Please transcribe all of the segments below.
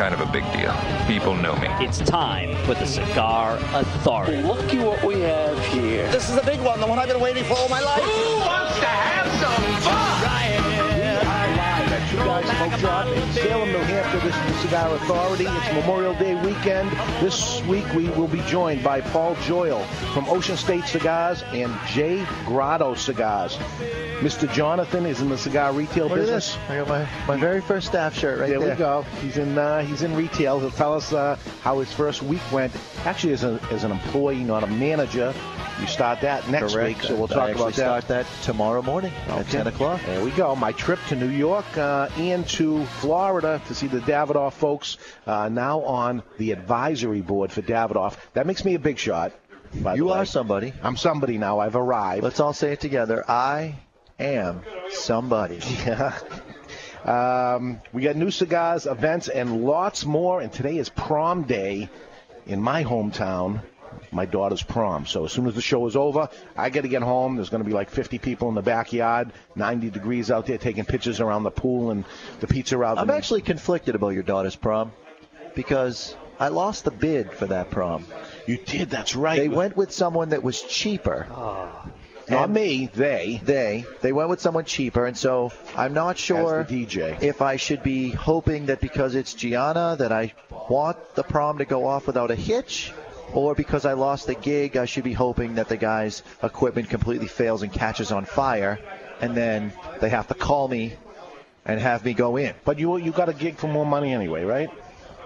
Mister! Mister! Kind of a big deal. People know me. It's time for the Cigar Authority. Looky what we have here. This is a big one, the one I've been waiting for all my life. Who wants to have some fun? Guys smoke shop in Salem, New Hampshire. This is the Cigar Authority. It's Memorial Day weekend. This week we will be joined by Paul Joyal from Ocean State Cigars and J Grotto Cigars. Mr. Jonathan is in the cigar retail Look business. I got my, my very first staff shirt right there. there. we go. He's in uh, he's in retail. He'll tell us uh, how his first week went. Actually, as, a, as an employee, not a manager. You start that next Correct. week, so we'll I talk about that. start that tomorrow morning at 10 o'clock. There we go. My trip to New York uh, and to Florida to see the Davidoff folks uh, now on the advisory board for Davidoff. That makes me a big shot. You are somebody. I'm somebody now. I've arrived. Let's all say it together. I am somebody. Yeah. Um, we got new cigars, events, and lots more. And today is prom day in my hometown. My daughter's prom. So as soon as the show is over, I got to get home. There's going to be like 50 people in the backyard, 90 degrees out there, taking pictures around the pool and the pizza out. I'm actually conflicted about your daughter's prom because I lost the bid for that prom. You did. That's right. They went with someone that was cheaper. Ah. Not me. They. They they went with someone cheaper, and so I'm not sure DJ. if I should be hoping that because it's Gianna that I want the prom to go off without a hitch, or because I lost the gig I should be hoping that the guy's equipment completely fails and catches on fire, and then they have to call me and have me go in. But you you got a gig for more money anyway, right?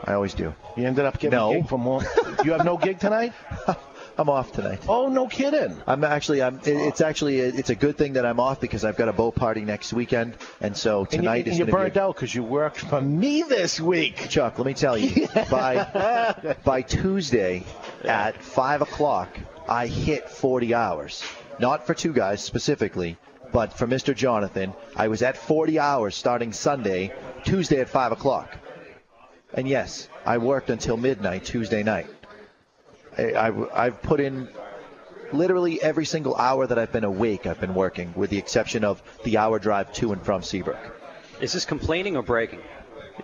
I always do. You ended up getting No. a gig for more. you have no gig tonight? I'm off tonight. Oh, no kidding. I'm actually I'm it- it's actually it's a good thing that I'm off because I've got a boat party next weekend, and so And you, tonight and is you going to be burnt out because you worked for me this week. Chuck, let me tell you, by by Tuesday at five o'clock, I hit 40 hours. Not for two guys specifically, but for Mr. Jonathan, I was at 40 hours starting Sunday, Tuesday at five o'clock. And yes, I worked until midnight Tuesday night. I, I, I've put in literally every single hour that I've been awake. I've been working, with the exception of the hour drive to and from Seabrook. Is this complaining or breaking?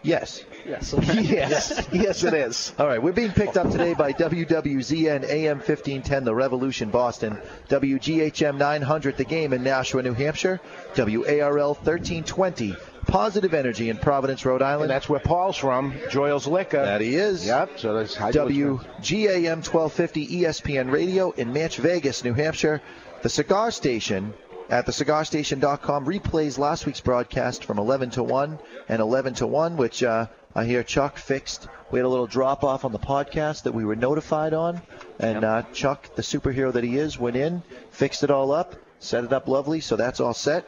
Yes. Yes. yes, yes, it is. All right, we're being picked up today by WWZN AM 1510, The Revolution, Boston, WGHM 900, The Game in Nashua, New Hampshire, WARL 1320, Positive Energy in Providence, Rhode And Island. that's where Paul's from, Joyal's Liquor. That he is. Yep. So that's WGAM 1250 ESPN Radio in Manch Vegas, New Hampshire. The Cigar Station at thecigarstation.com replays last week's broadcast from 11 to 1 and 11 to 1, which uh, I hear Chuck fixed. We had a little drop off on the podcast that we were notified on, and uh, Chuck, the superhero that he is, went in, fixed it all up, set it up lovely, so that's all set.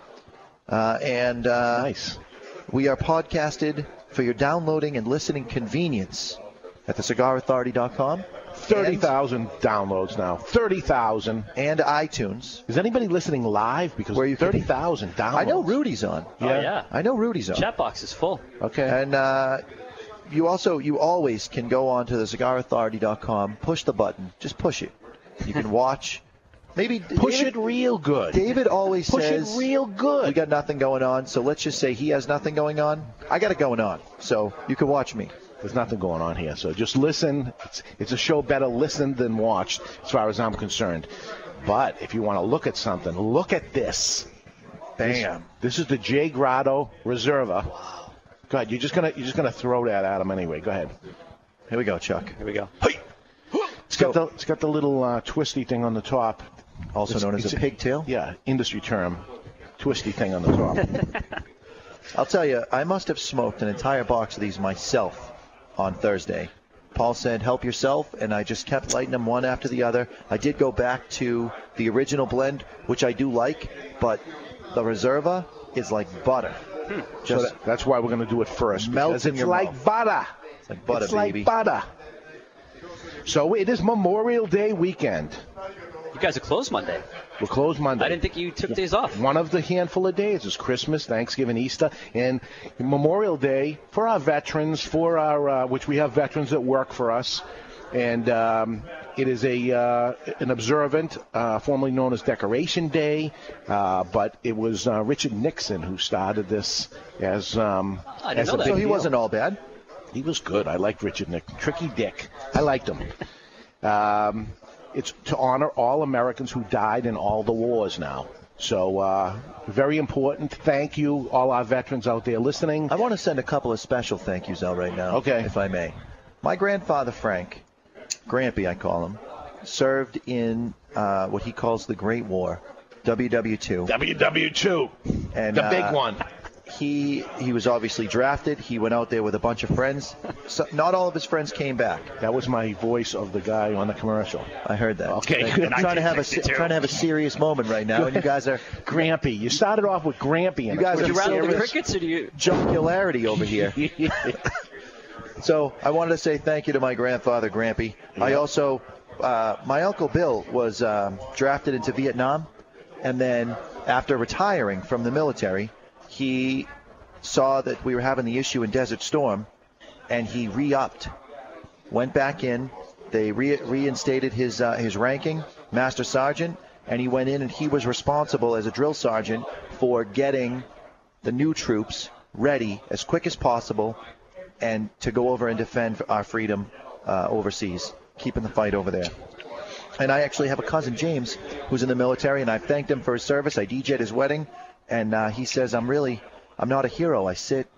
Uh, and uh, nice. we are podcasted for your downloading and listening convenience at thecigarauthority.com. 30,000 downloads now. 30,000. And iTunes. Is anybody listening live? Because Where you can- 30,000 downloads. I know Rudy's on. Oh, yeah. I know Rudy's on. Chat box is full. Okay. And uh, you also, you always can go on to thecigarauthority.com, push the button, just push it. You can watch. Maybe Push David, it real good. David always Push says it real good. we got nothing going on, so let's just say he has nothing going on. I got it going on, so you can watch me. There's nothing going on here. So just listen. It's, it's a show better listened than watched, as far as I'm concerned. But if you want to look at something, look at this. Bam. This, this is the J Grotto Reserva. Go ahead. You're just gonna you're just gonna throw that at him anyway. Go ahead. Here we go, Chuck. Here we go. It's got the it's got the little uh, twisty thing on the top. Also It's- known as a pigtail. Yeah, industry term. Twisty thing on the top. I'll tell you, I must have smoked an entire box of these myself on Thursday. Paul said, help yourself, and I just kept lighting them one after the other. I did go back to the original blend, which I do like, but the Reserva is like butter. Hmm. so Just that- that's why we're gonna do it first. Melts in your like mouth. butter. it's like butter, it's baby. like butter. So it is Memorial Day weekend. You guys are closed Monday. We're closed Monday. I didn't think you took days off. One of the handful of days is Christmas, Thanksgiving, Easter, and Memorial Day for our veterans, for our uh, which we have veterans that work for us, and um, it is a uh, an observant, uh, formerly known as Decoration Day, uh, but it was uh, Richard Nixon who started this as um, I didn't as know a that. big So he deal. wasn't all bad. He was good. I liked Richard Nixon. Tricky Dick. I liked him. Um, it's to honor all Americans who died in all the wars now. So, uh, very important. Thank you, all our veterans out there listening. I want to send a couple of special thank yous out right now. Okay. If I may. My grandfather, Frank, Grampy, I call him, served in uh, what he calls the Great War, WW2. WW2, And, the big uh, one. He he was obviously drafted. He went out there with a bunch of friends. So not all of his friends came back. That was my voice of the guy on the commercial. I heard that. Okay, I'm trying to have a se- trying to have a serious moment right now, and you guys are Grampy. You started off with Grampy. And You guys Would you are rattle the serious. crickets or do you? jocularity over here. So I wanted to say thank you to my grandfather, Grampy. I also, uh, my uncle Bill was um, drafted into Vietnam, and then after retiring from the military, he saw that we were having the issue in Desert Storm, and he re-upped, went back in. They re- reinstated his uh, his ranking, Master Sergeant, and he went in and he was responsible as a drill sergeant for getting the new troops ready as quick as possible and to go over and defend our freedom uh, overseas, keeping the fight over there. And I actually have a cousin, James, who's in the military, and I've thanked him for his service. I DJ'd his wedding, and uh, he says, I'm really, I'm not a hero. I sit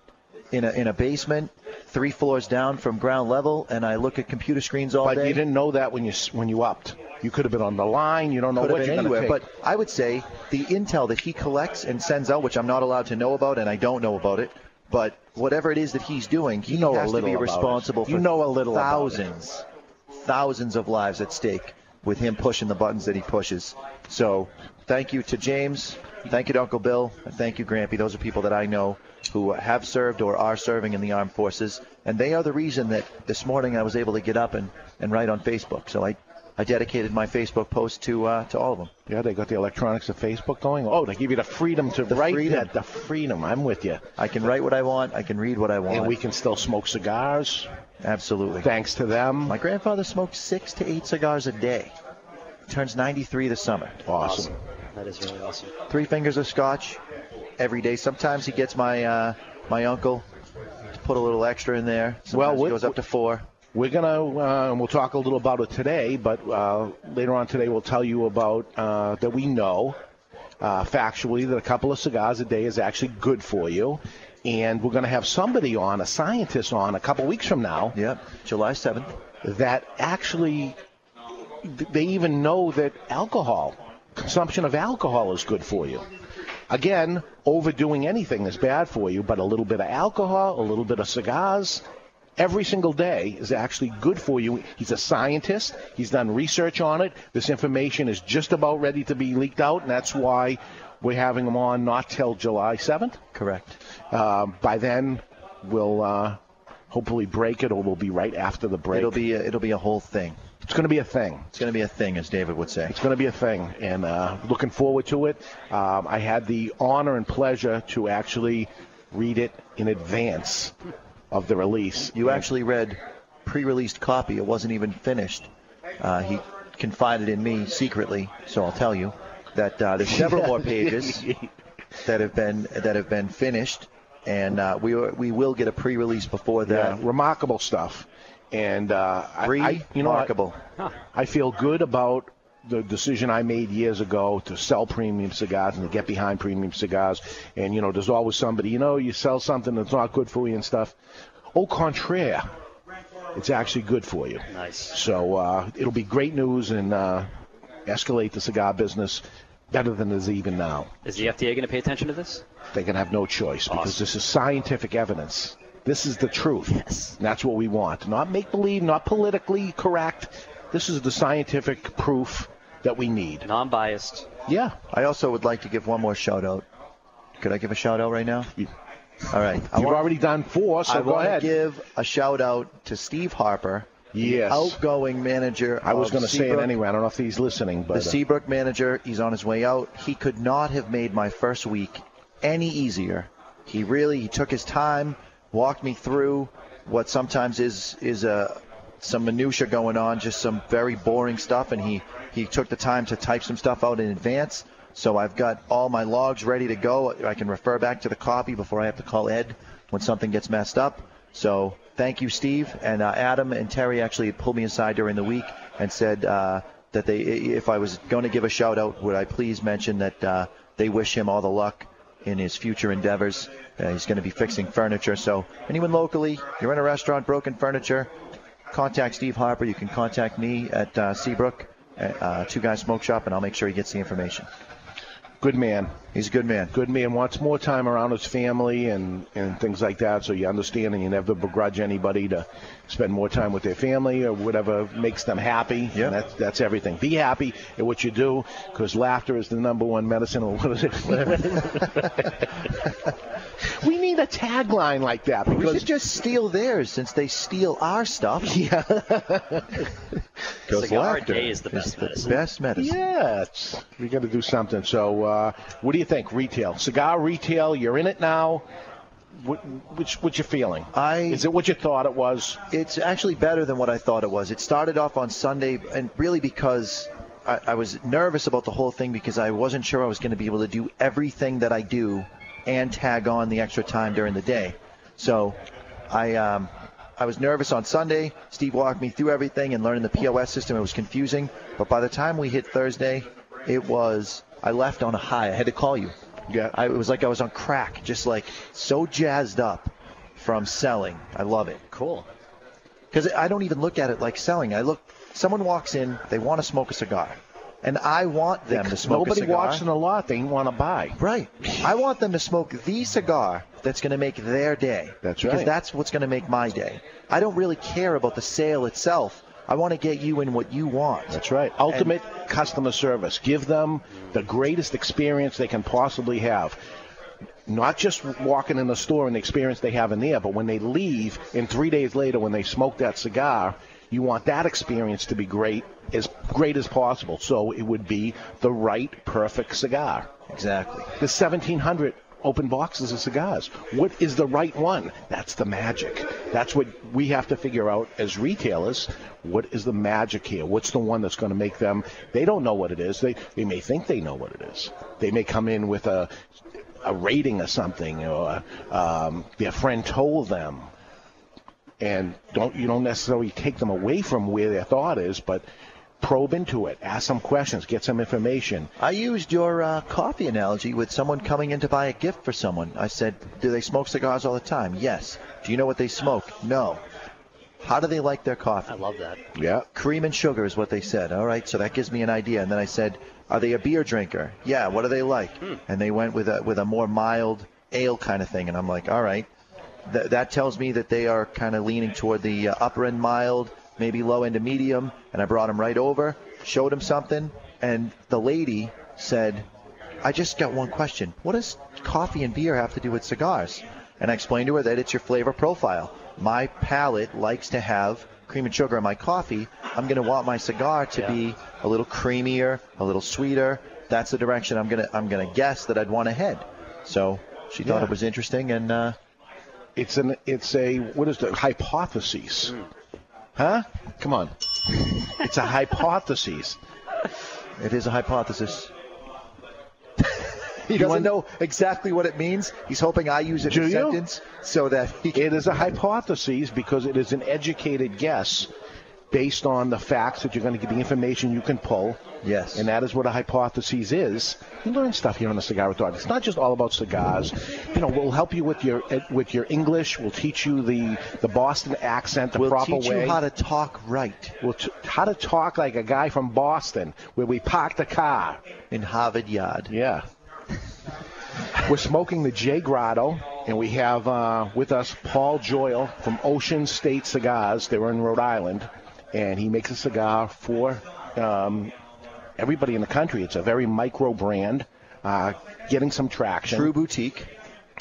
in a, in a basement, three floors down from ground level, and I look at computer screens all but day. you didn't know that when you when you upped. You could have been on the line. You don't know could what you're anywhere. to But I would say the intel that he collects and sends out, which I'm not allowed to know about, and I don't know about it, but whatever it is that he's doing, he You know a has to little be responsible You know a little about thousands, thousands of lives at stake with him pushing the buttons that he pushes. So thank you to James. Thank you to Uncle Bill. And thank you, Grampy. Those are people that I know who have served or are serving in the armed forces. And they are the reason that this morning I was able to get up and, and write on Facebook. So I, I dedicated my Facebook post to uh, to all of them. Yeah, they got the electronics of Facebook going. Oh, they give you the freedom to The write freedom. that. The freedom. I'm with you. I can write what I want. I can read what I want. And we can still smoke cigars. Absolutely. Thanks to them. My grandfather smoked six to eight cigars a day. Turns 93 this summer. Awesome. That is really awesome. Three fingers of scotch every day. Sometimes he gets my uh, my uncle to put a little extra in there. Sometimes Well, it we- goes up to four. We're gonna, uh, and we'll talk a little about it today, but uh, later on today we'll tell you about uh, that we know uh, factually that a couple of cigars a day is actually good for you, and we're gonna have somebody on, a scientist on, a couple weeks from now. Yep, July 7th. That actually, they even know that alcohol, consumption of alcohol, is good for you. Again, overdoing anything is bad for you, but a little bit of alcohol, a little bit of cigars, every single day is actually good for you. He's a scientist. He's done research on it. This information is just about ready to be leaked out, and that's why we're having him on not till July 7th. Correct. Um, by then, we'll uh, hopefully break it, or we'll be right after the break. It'll be a, it'll be a whole thing. It's going to be a thing. It's going to be a thing, as David would say. It's going to be a thing, and uh, looking forward to it. Um, I had the honor and pleasure to actually read it in advance of the release. You actually read pre-released copy. It wasn't even finished. Uh, he confided in me secretly, so I'll tell you that uh, there's several more pages that have been that have been finished, and uh, we we will get a pre-release before that. Yeah, remarkable stuff. And uh, I, I, you know, I, Remarkable. I feel good about the decision I made years ago to sell premium cigars and to get behind premium cigars. And you know, there's always somebody, you know, you sell something that's not good for you and stuff. Au contraire, it's actually good for you. Nice. So uh, it'll be great news and uh, escalate the cigar business better than it is even now. Is the FDA going to pay attention to this? They can have no choice because this is scientific evidence. This is the truth. Yes. And that's what we want. Not make believe, not politically correct. This is the scientific proof that we need. Non-biased. Yeah. I also would like to give one more shout out. Could I give a shout out right now? All right. I You've want- already done four, so I go want ahead. to give a shout out to Steve Harper Yes. outgoing manager. I was going to say it anyway. I don't know if he's listening, but the uh, Seabrook manager, he's on his way out. He could not have made my first week any easier. He really he took his time, walked me through what sometimes is is a some minutia going on, just some very boring stuff, and he he took the time to type some stuff out in advance. So I've got all my logs ready to go. I can refer back to the copy before I have to call Ed when something gets messed up. So thank you, Steve. And uh, Adam and Terry actually pulled me aside during the week and said uh, that they, if I was going to give a shout out, would I please mention that uh, they wish him all the luck in his future endeavors. Uh, he's going to be fixing furniture. So anyone locally, you're in a restaurant, broken furniture, contact Steve Harper. You can contact me at uh, Seabrook, uh, Two Guys Smoke Shop, and I'll make sure he gets the information. good man. He's a good man. Good man wants more time around his family and, and things like that. So you understand, and you never begrudge anybody to spend more time with their family or whatever makes them happy. Yeah. That's that's everything. Be happy at what you do, because laughter is the number one medicine. Or what is it? we need a tagline like that We because should just steal theirs since they steal our stuff. yeah, Cigar laughter day is the best medicine. Best medicine. yeah, we got to do something. So, uh, what do you think? Retail, cigar retail. You're in it now. What, which, what you feeling? I Is it what you thought it was? It's actually better than what I thought it was. It started off on Sunday, and really because I, I was nervous about the whole thing because I wasn't sure I was going to be able to do everything that I do and tag on the extra time during the day. So I um, I was nervous on Sunday. Steve walked me through everything and learning the POS system. It was confusing, but by the time we hit Thursday, it was I left on a high. I had to call you. Yeah. I, it was like I was on crack, just like so jazzed up from selling. I love it Cool. because I don't even look at it like selling. I look, someone walks in, they want to smoke a cigar, and I want them to smoke Nobody walks in a lot they want to buy. Right. I want them to smoke the cigar that's going to make their day. That's right. because that's what's going to make my day. I don't really care about the sale itself. I want to get you in what you want. That's right. Ultimate customer service. Give them the greatest experience they can possibly have. Not just walking in the store and the experience they have in there, but when they leave and three days later when they smoke that cigar, you want that experience to be great, as great as possible. So it would be the right, perfect cigar. Exactly. The 1,700 open boxes of cigars. What is the right one? That's the magic. That's what we have to figure out as retailers. What is the magic here? What's the one that's going to make them? They don't know what it is. They they may think they know what it is. They may come in with a a rating or something, or um, their friend told them, and don't you don't necessarily take them away from where their thought is, but probe into it, ask some questions, get some information. I used your uh, coffee analogy with someone coming in to buy a gift for someone. I said, Do they smoke cigars all the time? Yes. Do you know what they smoke? No. How do they like their coffee? I love that. Yeah. Cream and sugar is what they said. All right, so that gives me an idea. And then I said, Are they a beer drinker? Yeah. What do they like? And they went with a with a more mild ale kind of thing. And I'm like, All right, Th- that tells me that they are kind of leaning toward the uh, upper end mild, maybe low end to medium. And I brought him right over, showed him something, and the lady said, I just got one question. What does coffee and beer have to do with cigars? And I explained to her that it's your flavor profile. My palate likes to have cream and sugar in my coffee. I'm going to want my cigar to Yeah. be a little creamier, a little sweeter. That's the direction I'm going to I'm going to guess that I'd want to head. So she thought Yeah. it was interesting, and uh, It's an it's a what is the hypothesis? Hmm. Huh? Come on. it's a hypothesis. it is a hypothesis. he doesn't want- know exactly what it means. He's hoping I use it in a sentence so that he can It is a hypothesis because it is an educated guess based on the facts that you're going to get the information you can pull. Yes. And that is what a hypothesis is. You learn stuff here on the Cigar Authority. It's not just all about cigars. You know, we'll help you with your with your English. We'll teach you the the Boston accent the we'll proper teach you how to talk right We'll t- how to talk like a guy from Boston, where we parked the car. in Harvard Yard. Yeah. We're smoking the J Grotto, and we have uh, with us Paul Joyal from Ocean State Cigars. They're in Rhode Island, and he makes a cigar for um, everybody in the country. It's a very micro brand, uh, getting some traction. True boutique.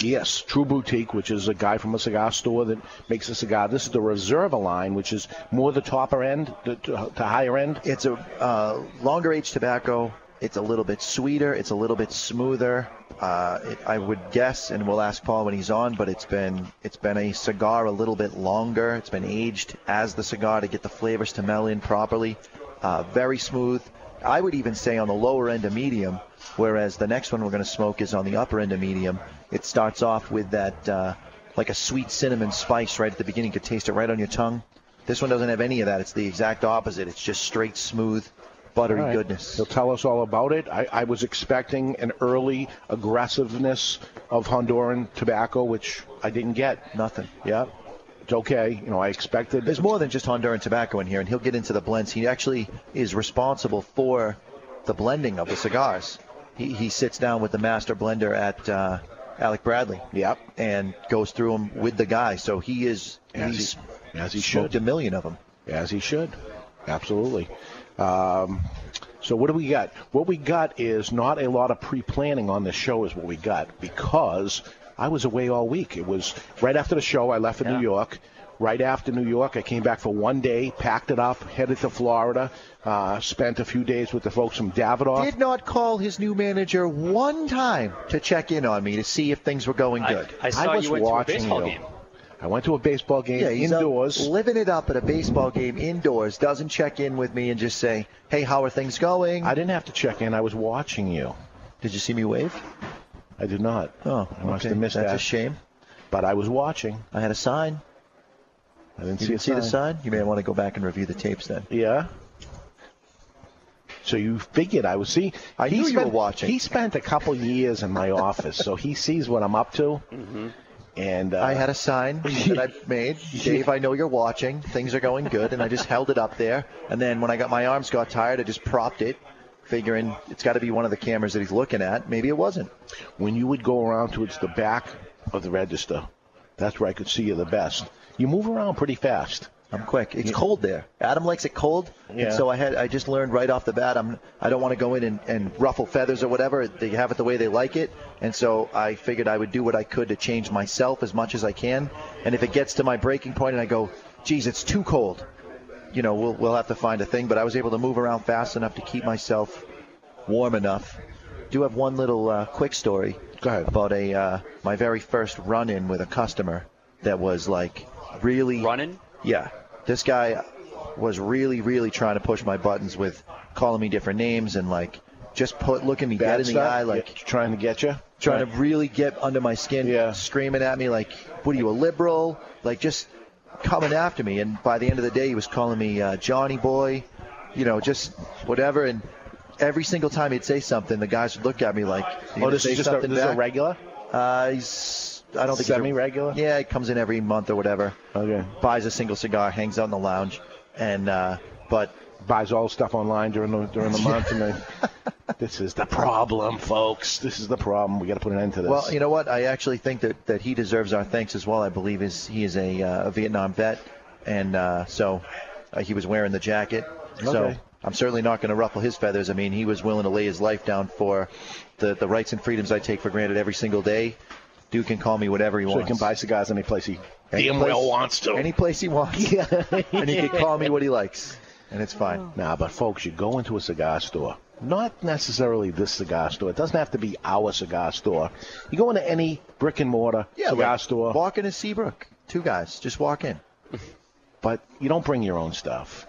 Yes, True Boutique, which is a guy from a cigar store that makes a cigar. This is the Reserva line, which is more the topper end, the, to, to higher end. It's a uh, longer age tobacco. It's a little bit sweeter. It's a little bit smoother. Uh, it, I would guess, and we'll ask Paul when he's on, but it's been it's been a cigar a little bit longer. It's been aged as the cigar to get the flavors to meld in properly. Uh, very smooth. I would even say on the lower end of medium, whereas the next one we're going to smoke is on the upper end of medium. It starts off with that uh, like a sweet cinnamon spice right at the beginning. You could taste it right on your tongue. This one doesn't have any of that. It's the exact opposite. It's just straight smooth, buttery right. goodness. He'll tell us all about it. I, I was expecting an early aggressiveness of Honduran tobacco, which I didn't get. Nothing. Yeah, it's okay. You know, I expected. There's more than just Honduran tobacco in here, and he'll get into the blends. He actually is responsible for the blending of the cigars. He, he sits down with the master blender at uh, Alec Bradley. Yep. And goes through them with the guy. So he is As he's he- as he smoked should. a million of them. As he should. Absolutely. Um, so what do we got? What we got is not a lot of pre-planning on this show is what we got because I was away all week. It was right after the show. I left for New York. Right after New York, I came back for one day, packed it up, headed to Florida, uh, spent a few days with the folks from Davidoff. Did not call his new manager one time to check in on me to see if things were going good. I saw was you went to a watching baseball you. game. I went to a baseball game Yeah, indoors. living it up at a baseball game indoors. Doesn't check in with me and just say, "Hey, how are things going?" I didn't have to check in. I was watching you. Did you see me wave? I did not. Oh, I must okay. have missed That's that. a shame. But I was watching. I had a sign. I didn't You see, didn't see a the sign? You may want to go back and review the tapes then. Yeah. So you figured I was see. I he knew you were watching. He spent a couple years in my office, so he sees what I'm up to. Mm-hmm. And uh, I had a sign that I made. Dave, I know you're watching. Things are going good, and I just held it up there. And then when I got my arms got tired, I just propped it, figuring it's got to be one of the cameras that he's looking at. Maybe it wasn't. when you would go around towards the back of the register, that's where I could see you the best. You move around pretty fast. I'm quick. It's cold there. Adam likes it cold, Yeah. and so I had I just learned right off the bat. I'm I don't want to go in and, and ruffle feathers or whatever. They have it the way they like it, and so I figured I would do what I could to change myself as much as I can. And if it gets to my breaking point and I go, geez, it's too cold, you know, we'll we'll have to find a thing. But I was able to move around fast enough to keep myself warm enough. Do have one little uh, quick story Go ahead. about a uh, my very first run-in with a customer that was like really Running? yeah. This guy was really, really trying to push my buttons with calling me different names and like just put looking me dead in the eye, like Yeah, trying to get you. trying to really get under my skin, Yeah. screaming at me like, "What are you, a liberal?" Like just coming after me. And by the end of the day, he was calling me uh, Johnny Boy, you know, just whatever. And every single time he'd say something, the guys would look at me like, Oh, this say is just a, something this is a regular. Uh, he's I don't think he's a- Semi-regular? Yeah, he comes in every month or whatever. Okay. Buys a single cigar, hangs out in the lounge, and uh, but Buys all stuff online during the during the month, and then this is the problem, folks. This is the problem. We got to put an end to this. well, you know what? I actually think that, that he deserves our thanks as well. I believe is he is a, uh, a Vietnam vet, and uh, so uh, he was wearing the jacket. So Okay. I'm certainly not going to ruffle his feathers. I mean, he was willing to lay his life down for the the rights and freedoms I take for granted every single day. Dude can call me whatever he so he can buy cigars any place he Any damn place- well wants to. Any place he wants. Yeah. and he can call me what he likes, and it's fine. Oh. Nah, but folks, you go into a cigar store. Not necessarily this cigar store. It doesn't have to be our cigar store. You go into any brick and mortar cigar like, store, Walk into Seabrook. Two guys. Just walk in. but you don't bring your own stuff.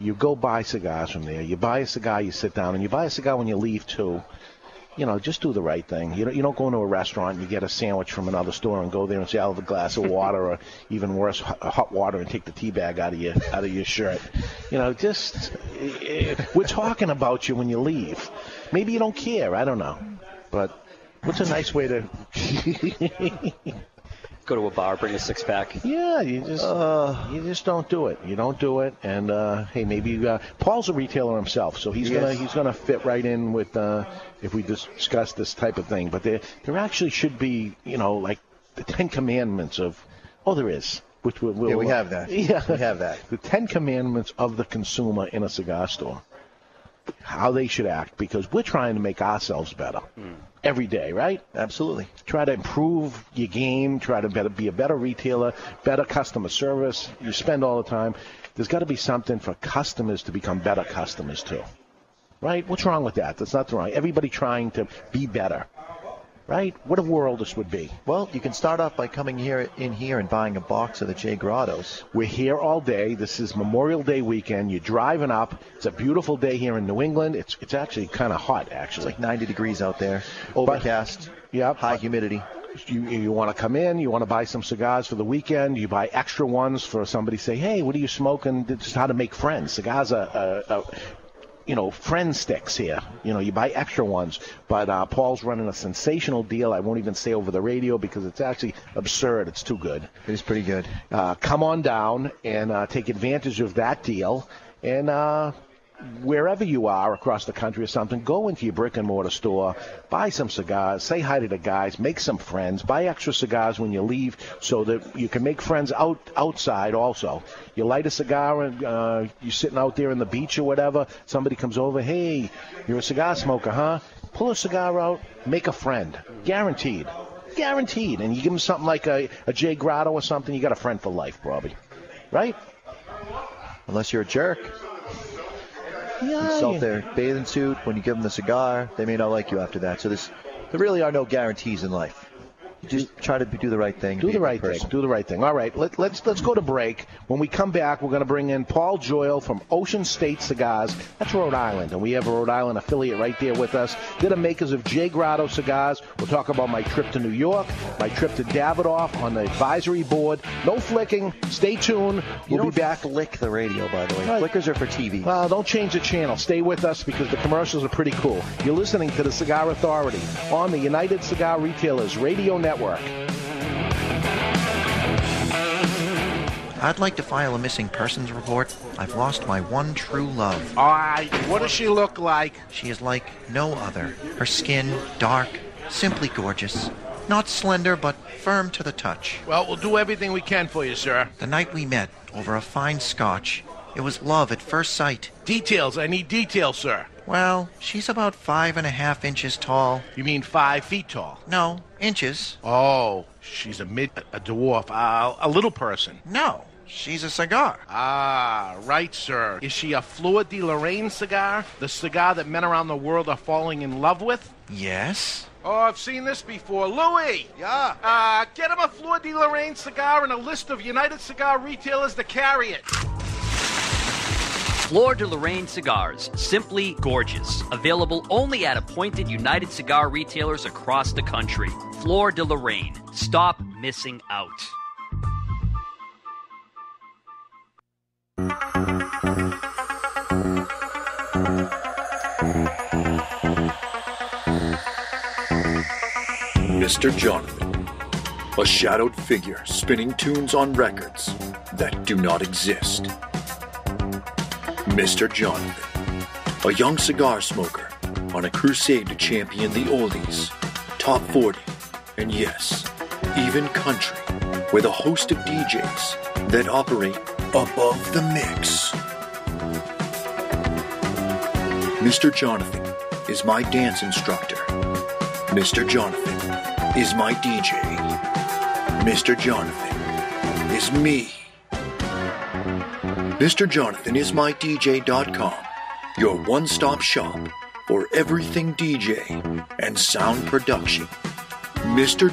You go buy cigars from there. You buy a cigar, you sit down, and you buy a cigar when you leave too. You know, just do the right thing. You don't, you don't go into a restaurant and you get a sandwich from another store and go there and say, "I'll have a glass of water," or even worse, hot, water, and take the tea bag out of your out of your shirt. You know, just eh, we're talking about you when you leave. Maybe you don't care. I don't know, but what's a nice way to? Go to a bar, bring a six pack. Yeah, you just you just don't do it. You don't do it. And uh, hey, maybe uh, Paul's a retailer himself, so he's He gonna he's gonna fit right in with uh, if we discuss this type of thing. But there there actually should be you know like the Ten Commandments of oh there is which we'll, we'll Yeah, we have that. Yeah, We have that. The Ten Commandments of the consumer in a cigar store. How they should act because we're trying to make ourselves better. Every day, right? Absolutely. Try to improve your game. Try to better, be a better retailer, better customer service. You spend all the time. There's got to be something for customers to become better customers too, right? What's wrong with that? That's not wrong. Everybody trying to be better, right? What a world this would be. Well, you can start off by coming here in here and buying a box of the J Grottos. We're here all day. This is Memorial Day weekend. You're driving up. It's a beautiful day here in New England. It's it's actually kind of hot, It's actually. like 90 degrees out there. Overcast. yeah. High humidity. you you want to come in, you want to buy some cigars for the weekend, you buy extra ones for somebody say, hey, what are you smoking? Is how to make friends. Cigars are, are, are you know, friend sticks here. You know, you buy extra ones. But uh, Paul's running a sensational deal. I won't even say over the radio because it's actually absurd. It's too good. It is pretty good. Uh, come on down and uh, take advantage of that deal. And uh, wherever you are across the country or something, go into your brick and mortar store, buy some cigars, say hi to the guys, make some friends, buy extra cigars when you leave so that you can make friends out outside also. You light a cigar and uh, you're sitting out there in the beach or whatever, somebody comes over, hey, you're a cigar smoker, huh? Pull a cigar out, make a friend. Guaranteed. Guaranteed. And you give them something like a, a J Grotto or something, you got a friend for life, probably. Right? Unless you're a jerk. Yeah. Their bathing suit. When you give them the cigar, they may not like you after that. So this, there really are no guarantees in life. Just try to do the right thing. Do the right thing. Do the right thing. All right, let, let's let's go to break. When we come back, we're going to bring in Paul Joyal from Ocean State Cigars. That's Rhode Island, and we have a Rhode Island affiliate right there with us. They're the makers of J Grotto cigars. We'll talk about my trip to New York, my trip to Davidoff on the advisory board. No flicking. Stay tuned. We'll be back. flick the radio, by the way. Right. Flickers are for TV. Well, don't change the channel. Stay with us because the commercials are pretty cool. You're listening to the Cigar Authority on the United Cigar Retailers Radio Network. I'd like to file a missing persons report. I've lost my one true love. All right, what does she look like? She is like no other. Her skin, dark, simply gorgeous. Not slender, but firm to the touch. Well, we'll do everything we can for you, sir. The night we met, over a fine scotch, it was love at first sight. Details. I need details, sir. Well, she's about five and a half inches tall. You mean five feet tall? No, inches. Oh, she's a mid, a dwarf, uh, a little person. No, she's a cigar. Ah, right, sir. Is she a Fleur de Lorraine cigar? The cigar that men around the world are falling in love with? Yes? Oh, I've seen this before. Louis! Yeah. Uh, get him a Fleur de Lorraine cigar and a list of United Cigar retailers to carry it. Fleur de Lorraine cigars, simply gorgeous. Available only at appointed United Cigar retailers across the country. Fleur de Lorraine. Stop missing out. Mr. Jonathan, a shadowed figure spinning tunes on records that do not exist. Mr. Jonathan, a young cigar smoker on a crusade to champion the oldies, top 40, and yes, even country, with a host of DJs that operate above the mix. Mr. Jonathan is my dance instructor. Mr. Jonathan is my DJ. Mr. Jonathan is me. Mr. Jonathan is my DJ.com, your one stop shop for everything DJ and sound production. Mr.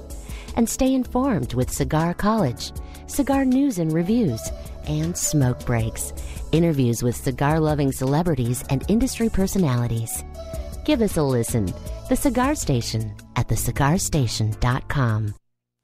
And stay informed with Cigar College, cigar news and reviews, and smoke breaks, interviews with cigar loving celebrities and industry personalities. Give us a listen. The Cigar Station at thecigarstation.com.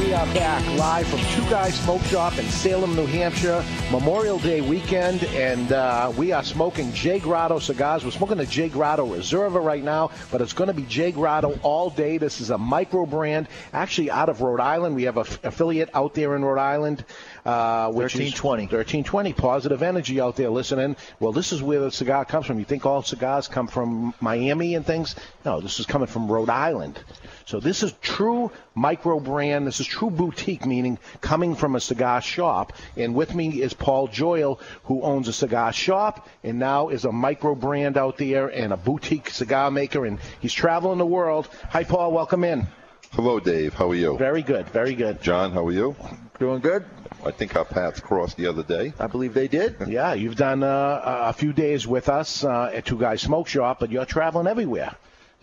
We are back live from Two Guys Smoke Shop in Salem, New Hampshire, Memorial Day weekend, and uh, we are smoking J Grotto cigars. We're smoking the J Grotto Reserva right now, but it's going to be J Grotto all day. This is a micro brand, actually out of Rhode Island. We have an affiliate out there in Rhode Island. Uh, which 1320. Is 1320. Positive energy out there listening. Well, this is where the cigar comes from. You think all cigars come from Miami and things? No, this is coming from Rhode Island. So this is true micro brand. This is true boutique, meaning coming from a cigar shop. And with me is Paul Joyal, who owns a cigar shop and now is a micro brand out there and a boutique cigar maker. And he's traveling the world. Hi, Paul. Welcome in. Hello, Dave. How are you? Very good. Very good. John, how are you? Doing good. I think our paths crossed the other day. I believe they did. Yeah, you've done uh, a few days with us uh, at Two Guys Smoke Shop, but you're traveling everywhere.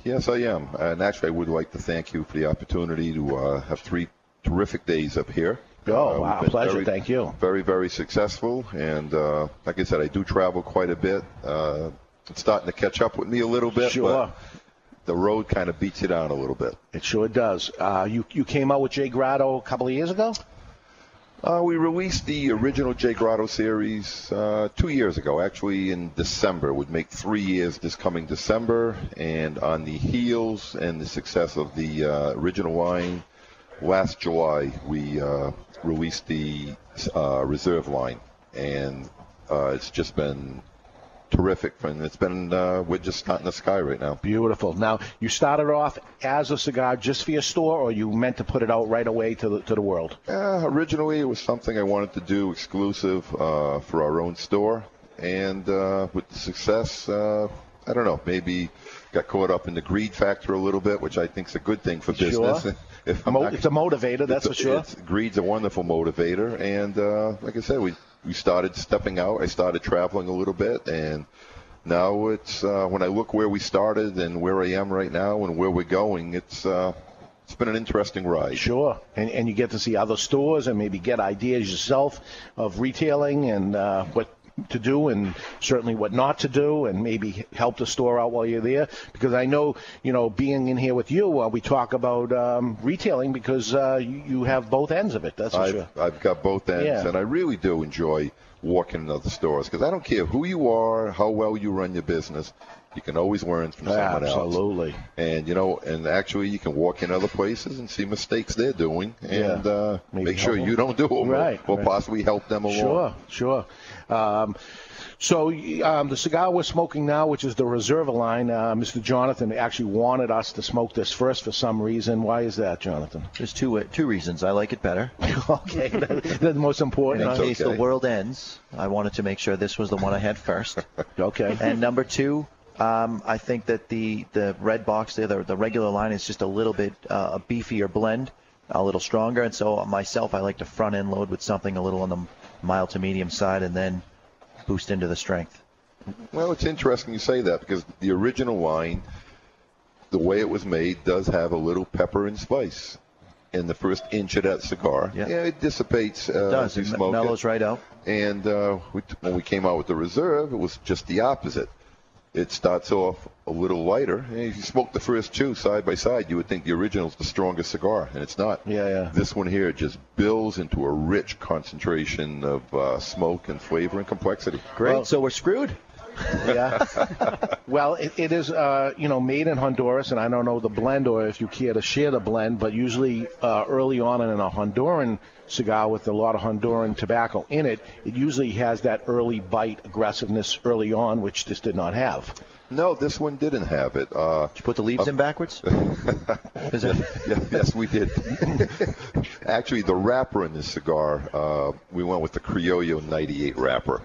Yes, I am. And actually, I would like to thank you for the opportunity to uh, have three terrific days up here. Oh, Uh, wow. Pleasure. very- Thank you. Very, very successful. And uh, like I said, I do travel quite a bit. Uh, it's starting to catch up with me a little bit. Sure. But the road kind of beats you down a little bit. It sure does. Uh, you you came out with J Grotto a couple of years ago. Uh, we released the original J Grotto series uh, two years ago, actually in December. Would make three years this coming December, and on the heels and the success of the uh, original line, last July we uh, released the uh, reserve line, and uh, it's just been terrific. And it's been uh, we're just not in the sky right now. Beautiful. Now you started off as a cigar just for your store, or you meant to put it out right away to the to the world? Uh, originally, it was something I wanted to do exclusive uh, for our own store, and uh, with the success, uh, I don't know, maybe got caught up in the greed factor a little bit, which I think is a good thing for Sure. business. If I'm Mo- not- it's a motivator, that's it's for sure. it's- greed's a wonderful motivator, and uh, like I said, we we started stepping out. I started traveling a little bit, and now it's uh, when I look where we started and where I am right now and where we're going, it's uh, it's been an interesting ride. Sure, and and you get to see other stores and maybe get ideas yourself of retailing and uh, what to do and certainly what not to do and maybe help the store out while you're there because I know you know being in here with you uh, we talk about um, retailing because uh, you, you have both ends of it that's I've, sure I've got both ends, Yeah. and I really do enjoy walking in other stores because I don't care who you are, how well you run your business. You can always learn from someone else. Absolutely. And you know, and actually, you can walk in other places and see mistakes they're doing, and Yeah. uh, make sure help you don't do them, Right, or, or right. possibly help them along. Sure, sure. Um, so um, the cigar we're smoking now, which is the Reserva line, uh, Mr. Jonathan actually wanted us to smoke this first for some reason. Why is that, Jonathan? There's two two reasons. I like it better. okay, that- that's the most important. In huh? case the world ends, I wanted to make sure this was the one I had first. okay. And number two, um, I think that the the red box there, the, the regular line, is just a little bit uh, a beefier blend, a little stronger. And so myself, I like to front end load with something a little on the mild to medium side, and then boost into the strength. Well, it's interesting you say that because the original wine, the way it was made, does have a little pepper and spice. in the first inch of that cigar. Yeah. it dissipates. Uh, It does. as you It smoke mellows right out. And uh, we, when we came out with the reserve, it was just the opposite. It starts off a little lighter. And if you smoke the first two side by side, you would think the original's the strongest cigar, and it's not. Yeah, yeah. This one here just builds into a rich concentration of uh, smoke and flavor and complexity. Great. so we're screwed. Yeah. well, it, it is, uh, you know, made in Honduras, and I don't know the blend or if you care to share the blend, but usually uh, early on in a Honduran cigar with a lot of Honduran tobacco in it, it usually has that early bite aggressiveness early on, which this did not have. No, this one didn't have it. Uh, Did you put the leaves in backwards? Is it? Yeah, yes, we did. Actually, the wrapper in this cigar, uh, we went with the Criollo 98 wrapper.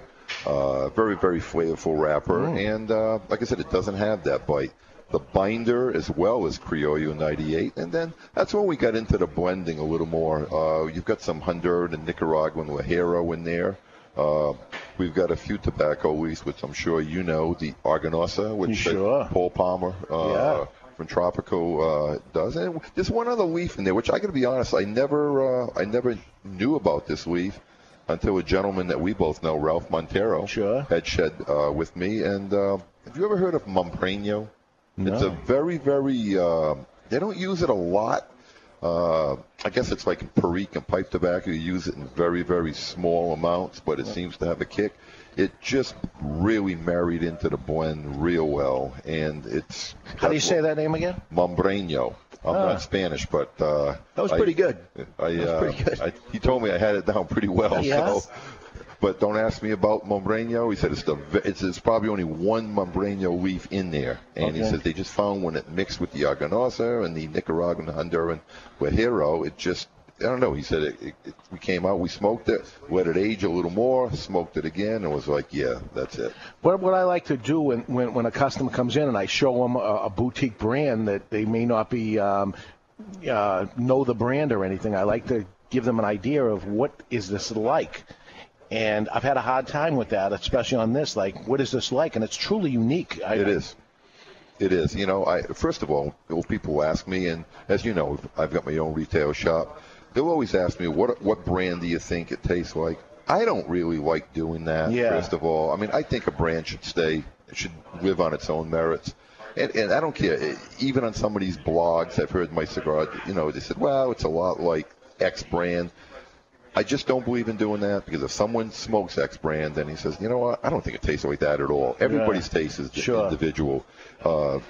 Uh, very, very flavorful wrapper, and uh, like I said, it doesn't have that bite. The binder as well as Criollo 98, and then that's when we got into the blending a little more. Uh, you've got some Honduran and Nicaraguan Ligero in there. Uh, we've got a few tobacco leaves, which I'm sure you know, the Arganosa, which Sure. Paul Palmer uh, Yeah. from Tropico uh, does. And there's one other leaf in there, which I got to be honest, I never, uh, I never knew about this leaf until a gentleman that we both know, Ralph Montero, sure. had shed uh, with me. And uh, have you ever heard of Mompreno? It's a very, very. Uh, they don't use it a lot. Uh, I guess it's like in Perique and pipe tobacco. You use it in very, very small amounts, but it seems to have a kick. It just really married into the blend real well, and it's. How do you say that name again? Mombreno. I'm Ah. not Spanish, but uh, That was I- pretty good. I, That was uh, pretty good. I, he told me I had it down pretty well. Yes. So, but don't ask me about Mombreno. He said it's the it's, it's probably only one Mombreno leaf in there, and he Okay. said they just found when it mixed with the Arganosa and the Nicaraguan Honduran Guajiro, it just I don't know. He said it, it, it, we came out, we smoked it, let it age a little more, smoked it again, and was like, yeah, that's it. What, what I like to do when, when, when a customer comes in and I show them a, a boutique brand that they may not be um, uh, know the brand or anything, I like to give them an idea of what is this like. And I've had a hard time with that, especially on this. Like, what is this like? And it's truly unique. I, It is. It is. You know, I first of all, people ask me, and as you know, I've got my own retail shop. They'll always ask me, what what brand do you think it tastes like? I don't really like doing that. Yeah. First of all, I mean, I think a brand should stay, should live on its own merits. And, and I don't care. Even on some of these blogs, I've heard my cigar. You know, they said, "Well, it's a lot like X brand." I just don't believe in doing that because if someone smokes X brand, then he says, you know what, I don't think it tastes like that at all. Everybody's taste is Sure. individual. Uh,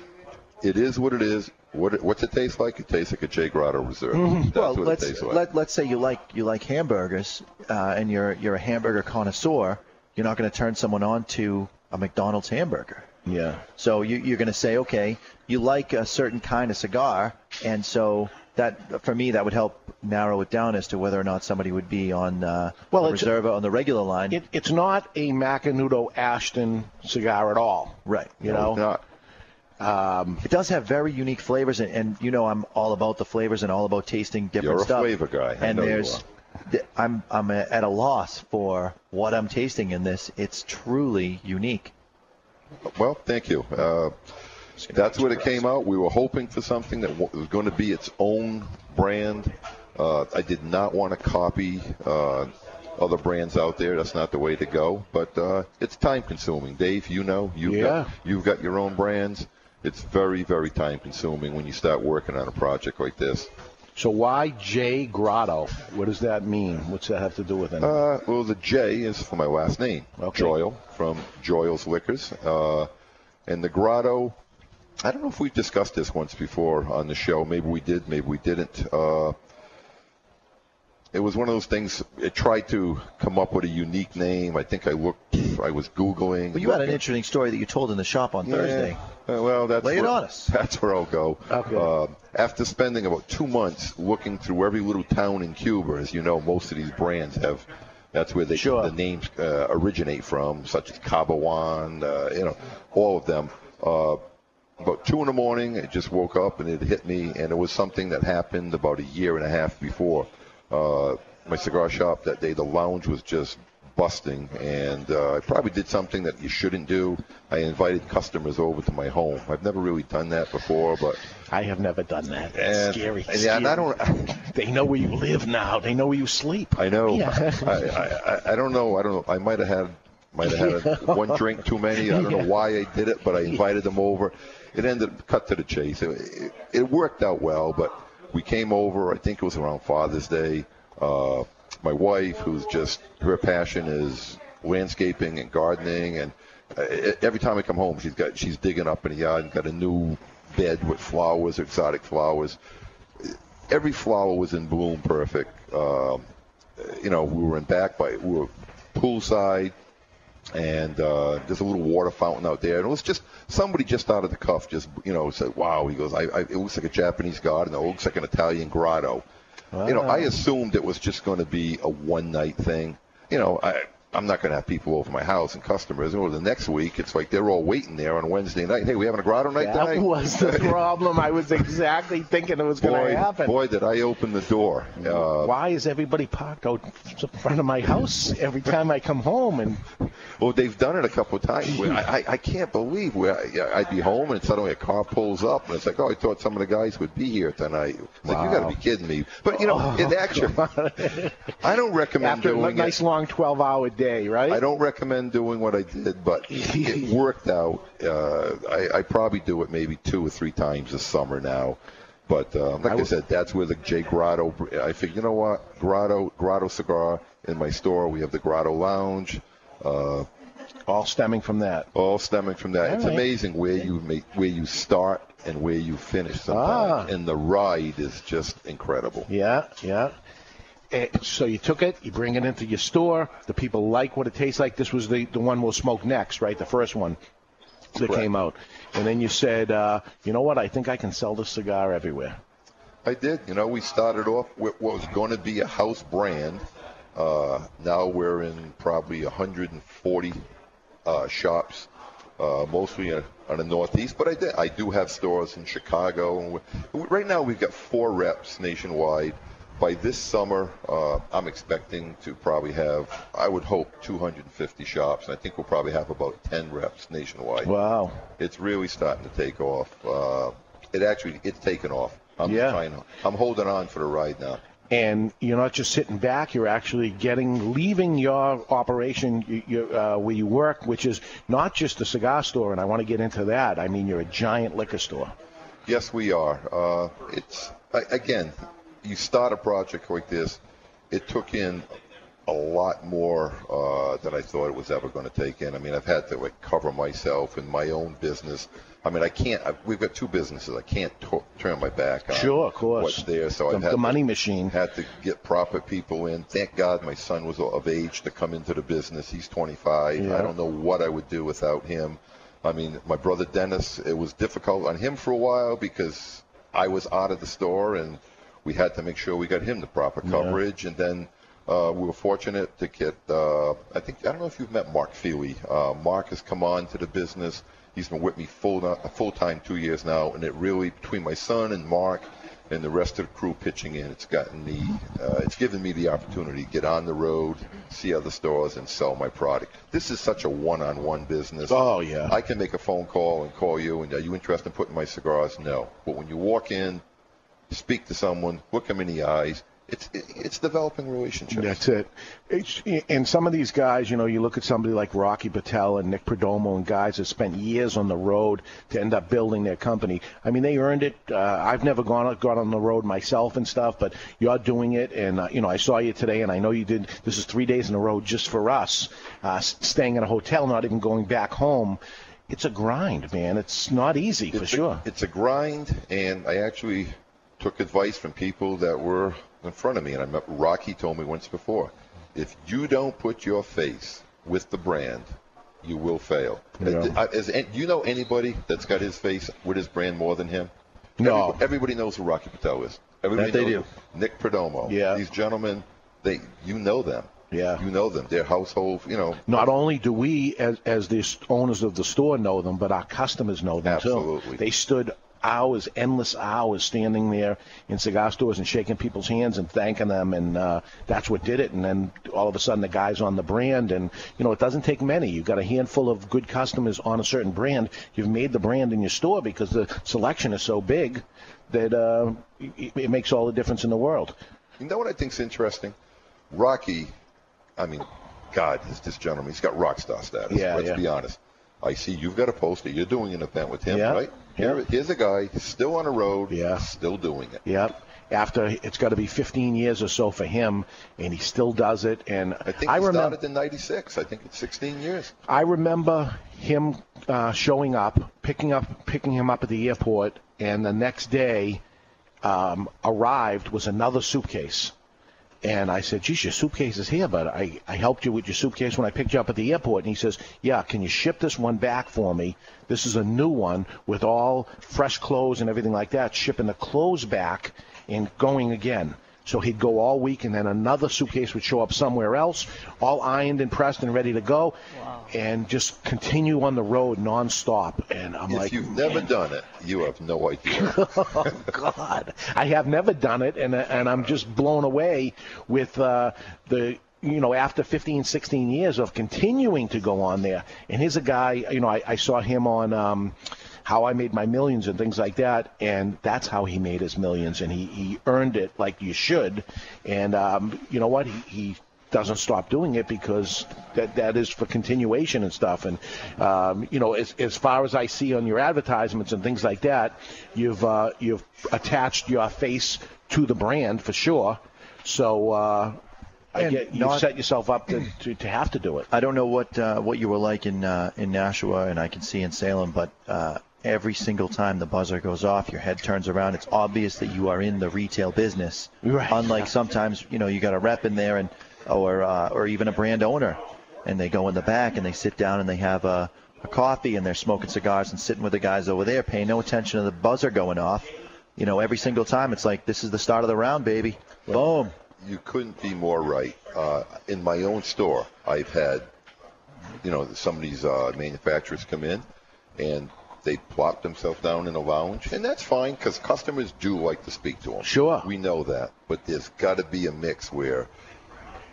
it is what it is. What it, what's it taste like? It tastes like a J Grotto Reserve. That's well, what let's it tastes like. let, let's say you like you like hamburgers, uh, and you're you're a hamburger connoisseur. You're not going to turn someone on to a McDonald's hamburger. Yeah. So you, you're going to say, okay, you like a certain kind of cigar, and so that for me that would help narrow it down as to whether or not somebody would be on uh, Well, the it's- Reserva on the regular line. It, it's not a Macanudo Ashton cigar at all. Right. You No, know? It's not. Um, it does have very unique flavors, and, and you know I'm all about the flavors and all about tasting different You're a stuff. flavor guy. I and know you there's, th- I'm I'm a, at a loss for what I'm tasting in this. It's truly unique. Well, thank you. Uh, that's what it came out. We were hoping for something that was going to be its own brand. Uh, I did not want to copy uh, other brands out there. That's not the way to go. But uh, it's time consuming. Dave, you know, you've Yeah. got you've got your own brands. It's very, very time consuming when you start working on a project like this. so why J Grotto? What does that mean? What's that have to do with it? Uh, well, the J is for my last name, Okay. Joyal from Joyal's Liquors, uh, and the Grotto. I don't know if we've discussed this once before on the show. Maybe we did, maybe we didn't. Uh, it was one of those things. It tried to come up with a unique name. I think I looked. I was googling. Well, you had an interesting story that you told in the shop on yeah. Thursday. Uh, well, that's Lay it where, on us. That's where I'll go. Okay. Uh, after spending about two months looking through every little town in Cuba, as you know, most of these brands have. That's where they Sure. the names uh, originate from, such as Cabaiguan, uh, you know, all of them. Uh, about two in the morning, I just woke up and it hit me, and it was something that happened about a year and a half before. Uh, my cigar shop that day, the lounge was just busting, and uh, I probably did something that you shouldn't do. I invited customers over to my home. I've never really done that before, but I have never done that. That's and, scary. and, yeah, and I don't. They know where you live now. They know where you sleep. I know. Yeah. I, I, I, don't know. I don't know. I might have had might have had a, one drink too many. I don't know why I did it, but I invited them over. It ended up cut to the chase. It, it, it worked out well, but we came over. I think it was around Father's Day. Uh, my wife, who's just her passion is landscaping and gardening, and uh, every time I come home, she's got she's digging up in the yard and got a new bed with flowers, exotic flowers. Every flower was in bloom, perfect. Um, you know, we were in back by we were poolside, and uh, there's a little water fountain out there, and it was just somebody just out of the cuff, just you know, said, "Wow." He goes, I, I, "It looks like a Japanese garden. It looks like an Italian grotto." You know, I ah. assumed it was just going to be a one night thing. You know, I. I'm not going to have people over my house and customers. Or the next week, it's like they're all waiting there on Wednesday night. Hey, we having a grotto night That tonight? was the problem. I was exactly thinking it was going to happen. boy, did I open the door. Uh, Why is everybody parked out in front of my house every time I come home? And Well, they've done it a couple of times. I, I, I can't believe where I, I'd be home and suddenly a car pulls up and it's like, oh, I thought some of the guys would be here tonight. It's like, you got to be kidding me. But you know, Oh, in action, I don't recommend after a nice it. long 12-hour day, right? I don't recommend doing what I did, but it worked out. Uh, I, I probably do it maybe two or three times this summer now. But uh, like I, said, that's where the J Grotto. I figured, you know what, Grotto Grotto cigar in my store. We have the Grotto Lounge. Uh, all stemming from that. All stemming from that. All it's right. amazing where you make, where you start and where you finish. Sometimes, Ah. and the ride is just incredible. Yeah, yeah. Eh, so you took it, you bring it into your store. The people like what it tastes like. This was the, the one we'll smoke next, right? The first one that Correct. came out. And then you said, uh, you know what? I think I can sell this cigar everywhere. I did. You know, we started off with what was going to be a house brand. Uh, now we're in probably 140 uh, shops, uh, mostly in, on the Northeast. But I did. I do have stores in Chicago. Right now, we've got four reps nationwide. By this summer, uh, I'm expecting to probably have, I would hope, 250 shops. And I think we'll probably have about 10 reps nationwide. Wow. It's really starting to take off. Uh, it actually, it's taken off. I'm Yeah. trying to, I'm holding on for the ride now. And you're not just sitting back; you're actually getting, leaving your operation you, you, uh, where you work, which is not just a cigar store. And I want to get into that. I mean, you're a giant liquor store. Yes, we are. Uh, it's again, you start a project like this. It took in a lot more uh, than I thought it was ever going to take in. I mean, I've had to like cover myself in my own business. I mean, I can't. I, we've got two businesses. I can't to- turn my back on. Sure, of course. What's there? So The- I've had the to- money machine. Had to get proper people in. Thank God my son was of age to come into the business. He's 25. Yeah. I don't know what I would do without him. I mean, my brother Dennis, it was difficult on him for a while because I was out of the store and we had to make sure we got him the proper Yeah. coverage. And then uh, we were fortunate to get, uh, I think, I don't know if you've met Mark Feely. Uh, Mark has come on to the business. He's been with me full full time two years now, and it really between my son and Mark and the rest of the crew pitching in, it's gotten me, uh, it's given me the opportunity to get on the road, see other stores, and sell my product. This is such a one-on-one business. Oh, yeah. I can make a phone call and call you, and are you interested in putting my cigars? No. But when you walk in, speak to someone, look them in the eyes, it's it's developing relationships. That's it. It's, and some of these guys, you know, you look at somebody like Rocky Patel and Nick Perdomo and guys that spent years on the road to end up building their company. I mean, they earned it. Uh, I've never gone gone on the road myself and stuff, but you're doing it. And uh, you know, I saw you today, and I know you did. This is three days in a row just for us, uh, staying in a hotel, not even going back home. It's a grind, man. It's not easy for a- sure. it's a grind, and I actually took advice from people that were in front of me. And I met Rocky told me once before, if you don't put your face with the brand, you will fail. Yeah. Is, do you know anybody that's got his face with his brand more than him? No. Everybody, everybody knows who Rocky Patel is. Everybody That they knows Nick Perdomo. Yeah. These gentlemen, they you know them. Yeah. You know them. They're household. You know. Not only do we, as, as the owners of the store, know them, but our customers know them Absolutely. too. Absolutely. They stood hours, endless hours, standing there in cigar stores and shaking people's hands and thanking them, and uh, that's what did it. And then all of a sudden, the guy's on the brand, and you know it doesn't take many. You've got a handful of good customers on a certain brand. You've made the brand in your store because the selection is so big that uh, it, it makes all the difference in the world. You know what I think's interesting? Rocky, I mean, God, this, this gentleman, he's got rock star status. Yeah, let's yeah. be honest. I see you've got a poster. You're doing an event with him, Yeah, right? Here, here's a guy still on the road, Yeah. still doing it. Yep. After it's got to be 15 years or so for him, and he still does it. And I think I he remember. started in '96. I think it's 16 years. I remember him uh, showing up, picking up, picking him up at the airport, and the next day um, arrived was another suitcase. And I said, geez, your suitcase is here, but I, I helped you with your suitcase when I picked you up at the airport. And he says, yeah, can you ship this one back for me? This is a new one with all fresh clothes and everything like that. Shipping the clothes back and going again. So he'd go all week, and then another suitcase would show up somewhere else, all ironed and pressed and ready to go, and just continue on the road nonstop. And I'm if like, if you've never done it, you have no idea. oh God, I have never done it, and and I'm just blown away with uh, the. You know, after 15, 16 years of continuing to go on there, and here's a guy. You know, I, I saw him on um, How I Made My Millions and things like that, and that's how he made his millions, and he he earned it like you should. And um, you know what? He, he doesn't stop doing it because that that is for continuation and stuff. And um, you know, as as far as I see on your advertisements and things like that, you've uh, you've attached your face to the brand for sure. So uh, I get, you've not- set yourself up to, to, to have to do it. I don't know what uh, what you were like in uh, in Nashua, and I can see in Salem, but uh, every single time the buzzer goes off, your head turns around. It's obvious that you are in the retail business. Right. Unlike sometimes, you know, you got a rep in there, and or uh, or even a brand owner, and they go in the back and they sit down and they have a, a coffee and they're smoking cigars and sitting with the guys over there, paying no attention to the buzzer going off. You know, every single time it's like this is the start of the round, baby. Boom. You couldn't be more right. Uh, in my own store, I've had, you know, some of these uh, manufacturers come in and they plop themselves down in a lounge, and that's fine because customers do like to speak to them. Sure. We know that, but there's got to be a mix where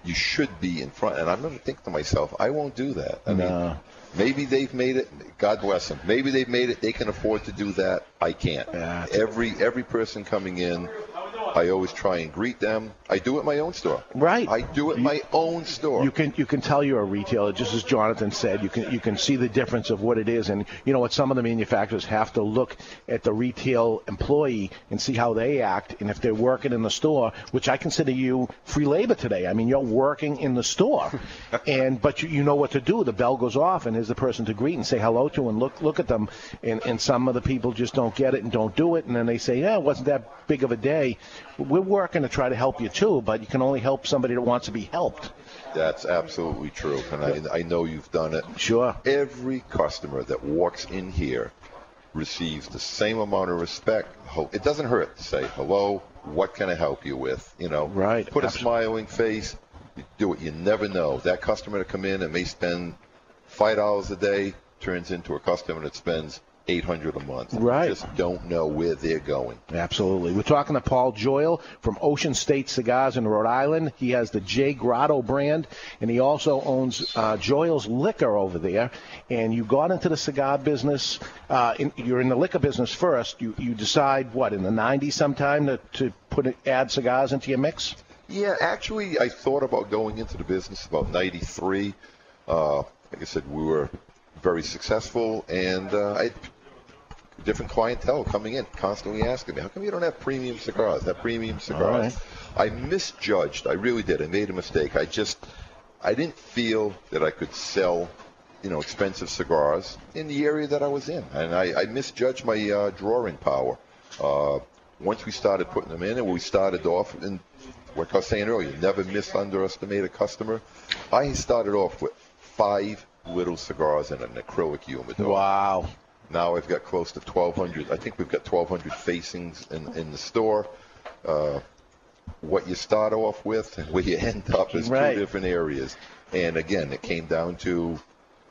you should be in front. And I'm going to think to myself, I won't do that. I mean, maybe they've made it. God bless them. Maybe they've made it. They can afford to do that. I can't. every every person coming in, I always try and greet them. I do it my own store. Right. I do it at my own store. You can you can tell you're a retailer, just as Jonathan said. You can you can see the difference of what it is, and you know what some of the manufacturers have to look at the retail employee and see how they act, and if they're working in the store, which I consider you free labor today. I mean, you're working in the store, and but you, you know what to do. The bell goes off, and there's the person to greet and say hello to, and look look at them. And and some of the people just don't get it and don't do it, and then they say, yeah, it wasn't that big of a day. We're working to try to help you too, but you can only help somebody that wants to be helped. That's absolutely true, and I, I know you've done it. Sure. Every customer that walks in here receives the same amount of respect. It doesn't hurt to say hello. What can I help you with? You know, right? Put a smiling face. Do it. You never know. That customer to come in and may spend five dollars a day turns into a customer that spends eight hundred a month. Right. Just don't know where they're going. Absolutely. We're talking to Paul Joyal from Ocean State Cigars in Rhode Island. He has the J Grotto brand, and he also owns uh, Joyal's Liquor over there. And you got into the cigar business. Uh, in, you're in the liquor business first. You you decide what in the '90s sometime to to put add cigars into your mix. Yeah, actually, I thought about going into the business about '93. Uh, like I said, we were very successful, and uh, I different clientele coming in, constantly asking me, "How come you don't have premium cigars? Have premium cigars?" I misjudged. I really did. I made a mistake. I just, I didn't feel that I could sell, you know, expensive cigars in the area that I was in, and I, I misjudged my uh, drawing power. Uh, once we started putting them in, and we started off, and like I was saying earlier, never misunderestimate a customer. I started off with five little cigars in an acrylic humidor. Wow. Now I've got close to 1,200. I think we've got 1,200 facings in, in the store. Uh, what you start off with and where you end up is Right. two different areas. And again, it came down to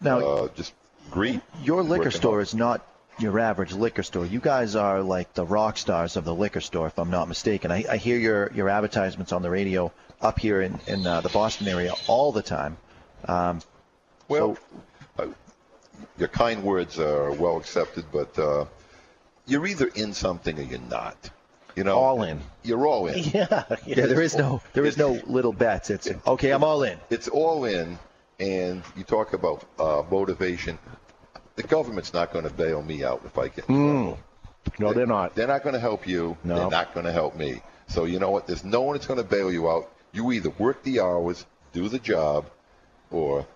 Now- uh, just greed. Your liquor store hard. is not your average liquor store. You guys are like the rock stars of the liquor store, if I'm not mistaken. I, I hear your your advertisements on the radio up here in in uh, the Boston area all the time. Um, Well, uh, your kind words are well accepted, but uh, you're either in something or you're not. You know, All in. You're all in. Yeah, yeah, there is no there is no little bets. It's okay. I'm all in. It's all in, and you talk about uh, motivation. The government's not going to bail me out if I get in trouble. No, they're not. They're not going to help you. No. They're not going to help me. So you know what? There's no one that's going to bail you out. You either work the hours, do the job, or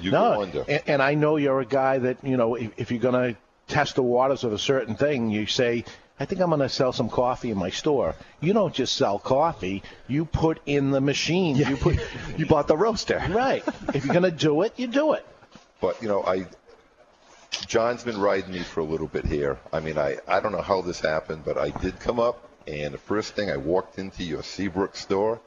you no, go under. And, and I know you're a guy that you know if, if you're going to test the waters of a certain thing, you say. I think I'm going to sell some coffee in my store. You don't just sell coffee. You put in the machine. You put. you bought the roaster. Right. If you're going to do it, you do it. But you know, I John's been riding me for a little bit here. I mean, I I don't know how this happened, but I did come up, and the first thing I walked into your Seabrook store,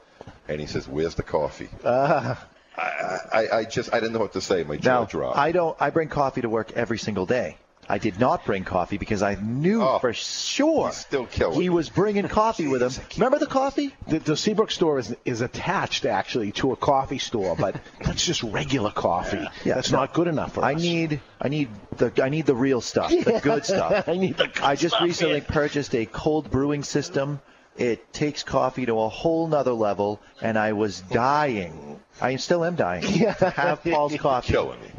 and he says, "Where's the coffee?" Ah. I, I, I just I didn't know what to say. My jaw Now, dropped. I don't. I bring coffee to work every single day. I did not bring coffee because I knew oh. for sure Oh, still killing he was bringing coffee with him. Remember the coffee? The, the Seabrook store is is attached actually to a coffee store, but that's just regular coffee. Yeah, that's no. not good enough for me. I us. need I need the I need the real stuff, the good stuff. I need the good I just stuff, recently man. purchased a cold brewing system. It takes coffee to a whole nother level, and I was dying. I still am dying to have Paul's coffee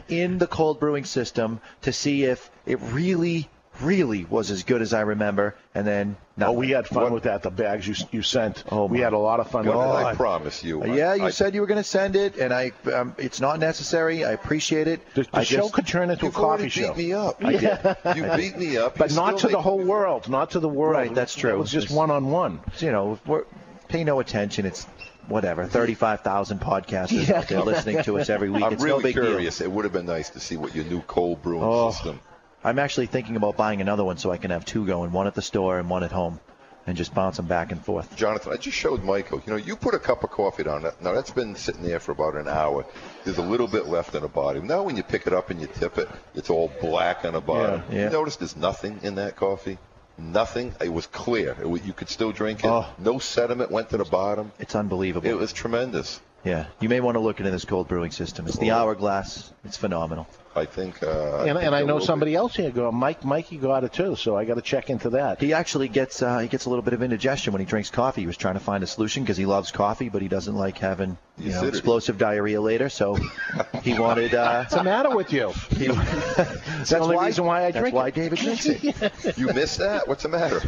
in the cold brewing system to see if it really, really was as good as I remember. And then, Oh, we had fun with that. The bags you you sent. Oh, we had a lot of fun What with did that. I promise you? Uh, yeah, you I, said you were going to send it, and I um, it's not necessary. I appreciate it. The, the I show just, could turn into a coffee already show. beat me up. I did. You beat me up, but not to the whole world. Not to the world. Right, that's true. It was just one on one. you know, we're, pay no attention. It's whatever. Thirty-five thousand podcasters out there listening to us every week. I'm it's really no big curious. deal. It would have been nice to see what your new cold brewing Oh. system. I'm actually thinking about buying another one so I can have two going, one at the store and one at home, and just bounce them back and forth. Jonathan, I just showed Michael. You know, you put a cup of coffee down. Now that's been sitting there for about an hour. There's a little bit left on the bottom. Now when you pick it up and you tip it, it's all black on the bottom. Yeah, yeah. You notice there's nothing in that coffee. Nothing. It was clear. It was, you could still drink it. Oh. No sediment went to the bottom. It's unbelievable. It was tremendous. yeah, you may want to look into this cold brewing system. It's the hourglass. It's phenomenal. I think. Uh, And, think and I know will be. somebody else here. Go, Mike. Mikey got it too. So I got to check into that. He actually gets uh, he gets a little bit of indigestion when he drinks coffee. He was trying to find a solution because he loves coffee, but he doesn't like having you know explosive diarrhea later. So he wanted. Uh, What's the matter with you? he, That's the only reason why I that's drink why it. David drinks it. You missed that? What's the matter?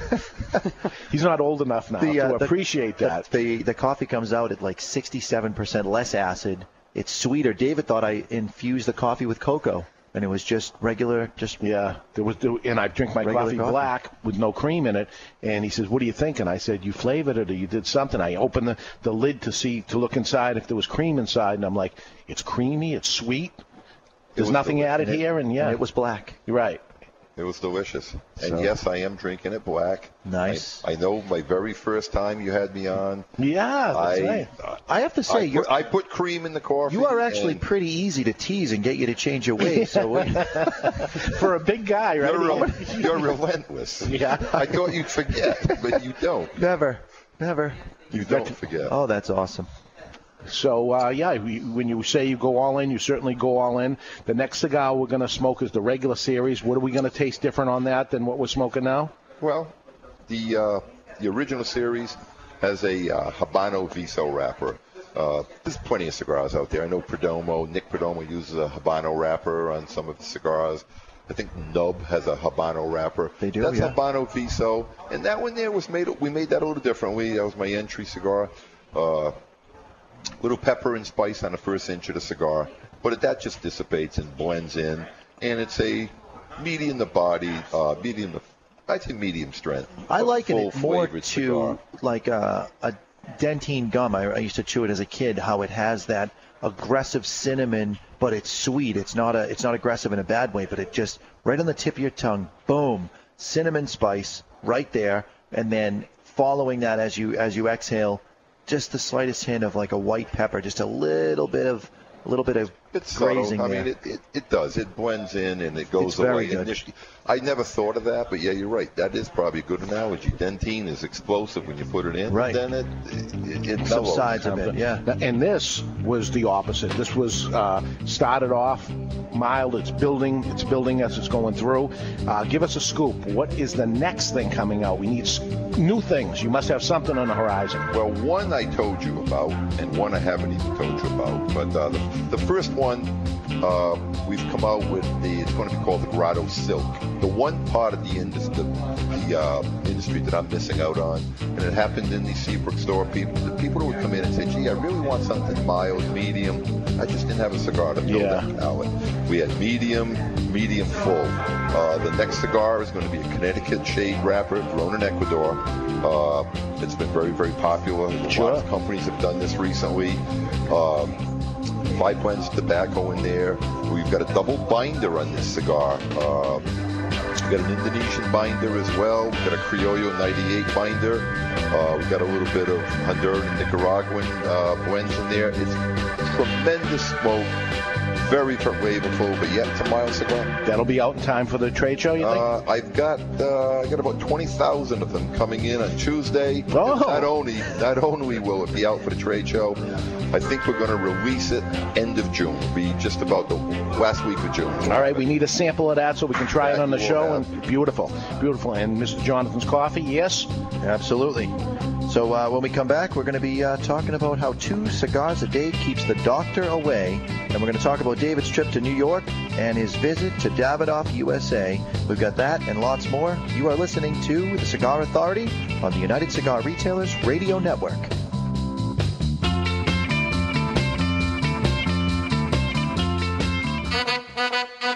He's not old enough now The, uh, to the- appreciate the- that. The, the coffee comes out at like 67% less acid. It's sweeter. David thought I infused the coffee with cocoa, and it was just regular, just Yeah, there was, and I drink my coffee, coffee. black with no cream in it. And he says, "What do you think?" And I said, "You flavored it, or you did something." I opened the, the lid to see to look inside if there was cream inside, and I'm like, "It's creamy, it's sweet. There's was nothing added here." And yeah, and it was black. You're right. It was delicious. And So- yes, I am drinking it black. Nice. I, I know my very first time you had me on. Yeah, that's I, right. Uh, I have to say, I, put, I put cream in the coffee. you are actually pretty easy to tease and get you to change your ways. So For a big guy, right? You're, rel- you're relentless. Yeah. I thought you'd forget, but you don't. never, never. You don't forget. Oh, that's awesome. So uh, yeah, we, when you say you go all in, you certainly go all in. The next cigar we're going to smoke is the regular series. What are we going to taste different on that than what we're smoking now? Well, the uh, the original series has a uh, Habano Viso wrapper. Uh, there's plenty of cigars out there. I know Perdomo, Nick Perdomo uses a Habano wrapper on some of the cigars. I think Nub has a Habano wrapper. They do, That's yeah. Habano Viso, and that one there was made. We made that a little differently. That was my entry cigar. Uh, little pepper and spice on the first inch of the cigar, but that just dissipates and blends in, and it's a medium to body, uh, medium to, I'd say medium strength. I liken it more to cigar. like a, a Dentyne gum. I, I used to chew it as a kid. How it has that aggressive cinnamon, but it's sweet. It's not a it's not aggressive in a bad way, but it just right on the tip of your tongue, boom, cinnamon spice right there, and then following that as you as you exhale, just the slightest hint of like a white pepper, just a little bit of a little bit of It's subtle. I there. mean, it, it, it does. It blends in and it goes It's very away. good. initially. I never thought of that, but yeah, you're right. That is probably a good analogy. Dentyne is explosive when you put it in. Right. Then it it, it subsides a bit. Yeah. And this was the opposite. This was uh, started off mild. It's building. It's building as it's going through. Uh, give us a scoop. What is the next thing coming out? We need new things. You must have something on the horizon. Well, one I told you about, and one I haven't even told you about. But uh, the, the first one, uh, we've come out with the. It's going to be called the Grotto Silk. The one part of the industry, the uh, industry that I'm missing out on, and it happened in the Seabrook store. People, the people who would come in and say, "Gee, I really want something mild, medium." I just didn't have a cigar to fill Yeah. that palate. We had medium, medium full. Uh, the next cigar is going to be a Connecticut shade wrapper grown in Ecuador. Uh, it's been very, very popular. A lot of companies have done this recently. Um, Five blends of tobacco in there. We've got a double binder on this cigar. Uh, we've got an Indonesian binder as well. We've got a Criollo 98 binder. Uh, we've got a little bit of Honduran and Nicaraguan uh, blends in there. It's tremendous smoke, very flavorful, but yet it's a mild cigar. That'll be out in time for the trade show. You think? Uh, I've got uh, I got about twenty thousand of them coming in on Tuesday. Oh. Not only not only will it be out for the trade show, I think we're going to release it end of June. It'll be just about the last week of June. All right, we need a sample of that so we can try it on the show. And beautiful, beautiful. And Mr. Jonathan's coffee, yes, absolutely. So uh, when we come back, we're going to be uh, talking about how two cigars a day keeps the doctor away, and we're going to talk about David's trip to New York and his visit to Davidoff, USA. We've got that and lots more. You are listening to the Cigar Authority on the United Cigar Retailers Radio Network.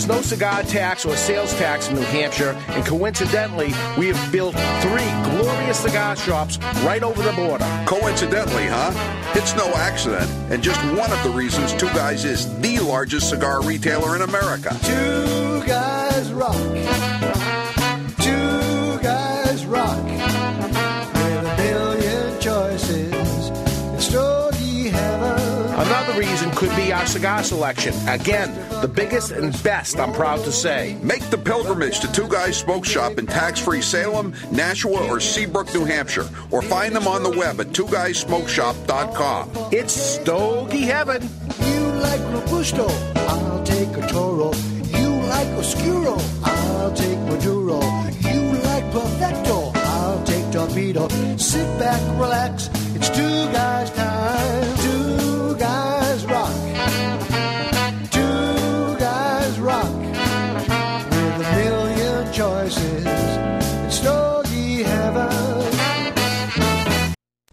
There's no cigar tax or sales tax in New Hampshire, and coincidentally, we have built three glorious cigar shops right over the border. Coincidentally, huh? It's no accident, and just one of the reasons Two Guys is the largest cigar retailer in America. Two guys rock. Cigar selection. Again, the biggest and best, I'm proud to say. Make the pilgrimage to Two Guys Smoke Shop in tax-free Salem, Nashua, or Seabrook, New Hampshire, or find them on the web at twoguysmokeshop.com. It's Stogie Heaven. You like Robusto, I'll take a Toro. You like Oscuro, I'll take Maduro. You like Perfecto, I'll take Torpedo. Sit back, relax, it's two guys' time.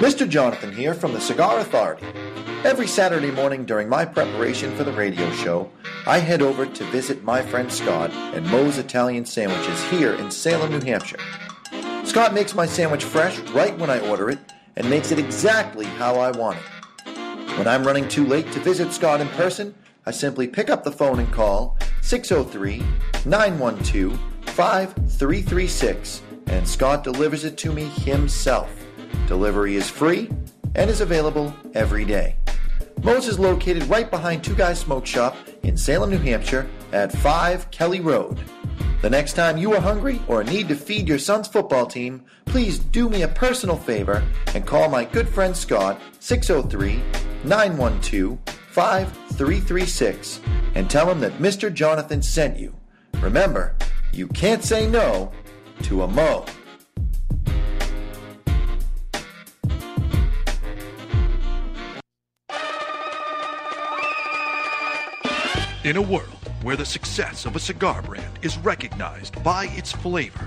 Mr. Jonathan here from the Cigar Authority. Every Saturday morning during my preparation for the radio show, I head over to visit my friend Scott at Moe's Italian Sandwiches here in Salem, New Hampshire. Scott makes my sandwich fresh right when I order it and makes it exactly how I want it. When I'm running too late to visit Scott in person, I simply pick up the phone and call 603 912 5336 and Scott delivers it to me himself. Delivery is free and is available every day. Moe's is located right behind Two Guys Smoke Shop in Salem, New Hampshire at 5 Kelly Road. The next time you are hungry or need to feed your son's football team, please do me a personal favor and call my good friend Scott 603 912 5336 and tell him that Mr. Jonathan sent you. Remember, you can't say no to a Moe. In a world where the success of a cigar brand is recognized by its flavor,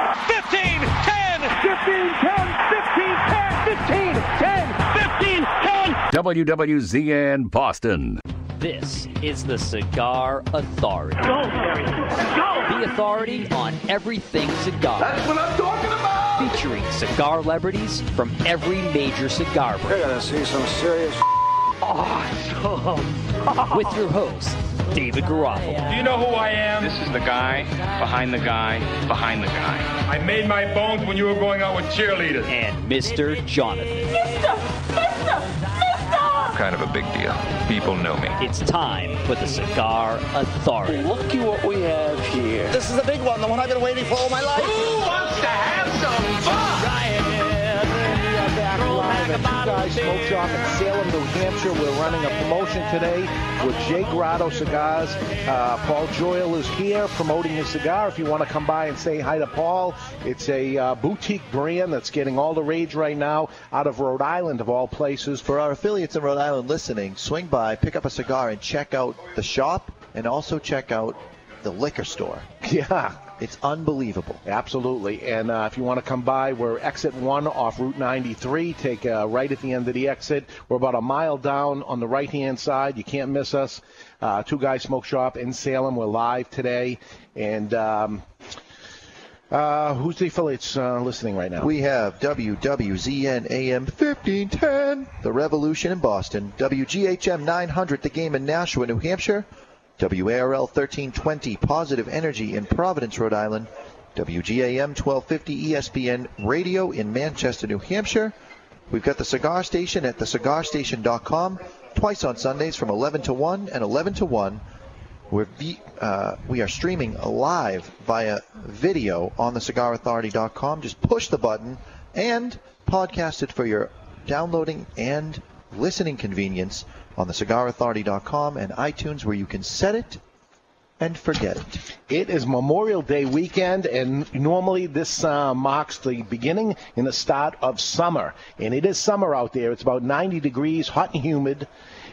15 10, 15 10, 15 10, 15 10, 15 10. WWZN Boston. This is the Cigar Authority. Go, Terry. Go. The authority on everything cigar. That's what I'm talking about. Featuring cigar celebrities from every major cigar brand. You're gonna see some serious awesome. With your host, David Garofalo. Do you know who I am? This is the guy behind the guy behind the guy. I made my bones when you were going out with cheerleaders. And Mr. Jonathan. Mister, Mister, Mister. Kind of a big deal. People know me. It's time for the Cigar Authority. Look at what we have here. This is the big one, the one I've been waiting for all my life. Who wants to have some fun? At Two Guys Smoke Shop in Salem, New Hampshire. We're running a promotion today with J Grotto Cigars. Uh, Paul Joyal is here promoting his cigar. If you want to come by and say hi to Paul, it's a uh, boutique brand that's getting all the rage right now out of Rhode Island, of all places. For our affiliates in Rhode Island listening, swing by, pick up a cigar, and check out the shop and also check out the liquor store. Yeah. It's unbelievable. Absolutely. And uh, if you want to come by, we're exit 1 off Route 93. Take uh, right at the end of the exit. We're about a mile down on the right hand side. You can't miss us. Uh, Two Guys Smoke Shop in Salem. We're live today. And. Um, uh, who's the affiliates uh, listening right now? We have WWZN AM 1510, The Revolution in Boston, WGHM 900, The Game in Nashua, New Hampshire, WARL 1320 Positive Energy in Providence, Rhode Island. WGAM 1250 ESPN Radio in Manchester, New Hampshire. We've got the Cigar Station at thecigarstation.com twice on Sundays from 11 to 1 and 11 to 1. We're uh, we are streaming live via video on thecigarauthority.com. Just push the button and podcast it for your downloading and listening convenience on thecigarauthority.com and iTunes where you can set it and forget it. It is Memorial Day weekend, and normally this uh, marks the beginning and the start of summer. And it is summer out there. It's about 90 degrees, hot and humid,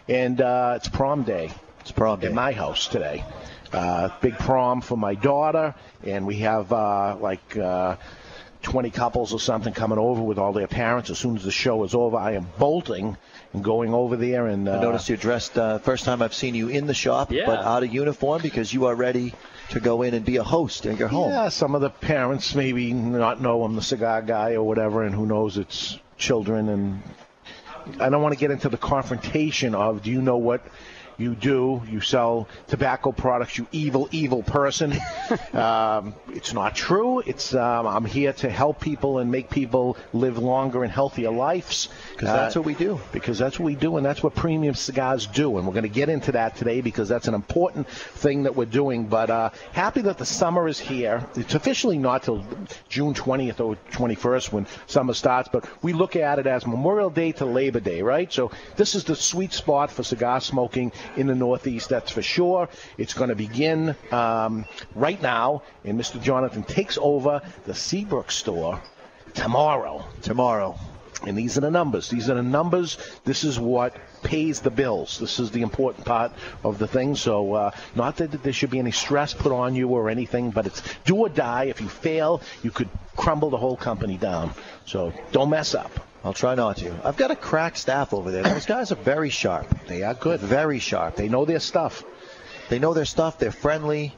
and uh, it's prom day. It's prom day at my house today. Uh, big prom for my daughter, and we have uh, like. Uh, 20 couples or something coming over with all their parents. As soon as the show is over, I am bolting and going over there. And uh, I noticed you're dressed. Uh, first time I've seen you in the shop, Yeah. but out of uniform because you are ready to go in and be a host at your home. Yeah, some of the parents maybe not know I'm the cigar guy or whatever, and who knows it's children. And I don't want to get into the confrontation of, do you know what you do? You sell tobacco products, you evil, evil person. um, it's not true. It's um, I'm here to help people and make people live longer and healthier lives. 'Cause that's what we do. Because that's what we do, and that's what premium cigars do. And we're going to get into that today because that's an important thing that we're doing. But uh, happy that the summer is here. It's officially not till June 20th or 21st when summer starts, but we look at it as Memorial Day to Labor Day, right? So this is the sweet spot for cigar smoking in the Northeast, that's for sure. It's going to begin um, right now, and Mr. Jonathan takes over the Seabrook store tomorrow. Tomorrow. And these are the numbers. These are the numbers. This is what pays the bills. This is the important part of the thing. So, uh, not that there should be any stress put on you or anything, but it's do or die. If you fail, you could crumble the whole company down. So, don't mess up. I'll try not to. I've got a crack staff over there. Those guys are very sharp. They are good. Very sharp. They know their stuff. They know their stuff. They're friendly.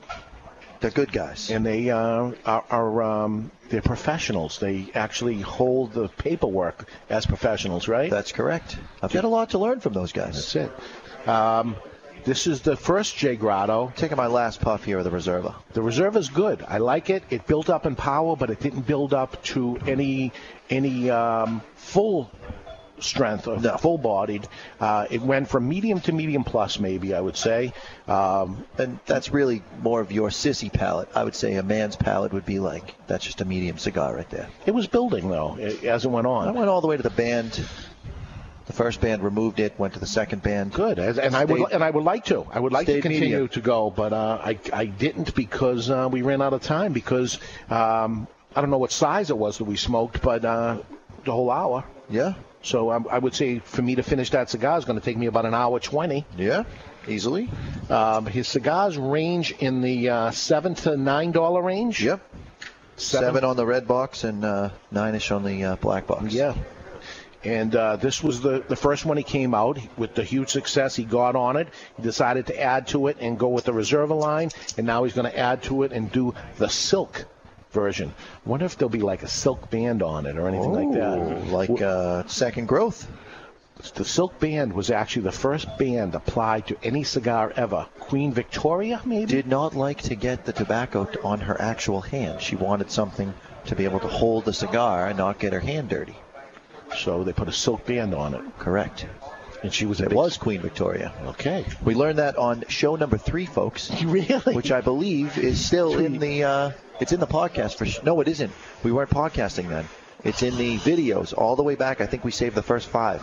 They're good guys. And they uh, are, are um, they're professionals. They actually hold the paperwork as professionals, right? That's correct. I've got a lot to learn from those guys. That's it. Um, this is the first J Grotto. Taking my last puff here of the Reserva. The Reserva is good. I like it. It built up in power, but it didn't build up to any any um, full strength or full bodied. Uh, it went from medium to medium plus, maybe I would say. Um, and that's really more of your sissy palate. I would say a man's palate would be like that's just a medium cigar right there. It was building though as it went on. I went all the way to the band. The first band removed it, went to the second band. Good, and and I would and I would like to. I would like to continue medium. to go, but uh, I I didn't because uh, we ran out of time. Because um, I don't know what size it was that we smoked, but uh, the whole hour. Yeah. So I, I would say for me to finish that cigar is going to take me about an hour twenty. Yeah, easily. Um, his cigars range in the uh, seven to nine dollar range. Yep. Seven. Seven on the red box and uh, nine-ish on the uh, black box. Yeah. And uh, this was the, the first one he came out with the huge success. He got on it. He decided to add to it and go with the Reserva line. And now he's going to add to it and do the silk version. wonder if there'll be like a silk band on it or anything like that. Like uh, second growth. The silk band was actually the first band applied to any cigar ever. Queen Victoria, maybe? Did not like to get the tobacco on her actual hand. She wanted something to be able to hold the cigar and not get her hand dirty. So they put a silk band on it. Correct. And she was a It big- was Queen Victoria. Okay. We learned that on show number three, folks. Really? Which I believe is still in the. Uh, it's in the podcast for. Sh- no, it isn't. We weren't podcasting then. It's in the videos all the way back. I think we saved the first five.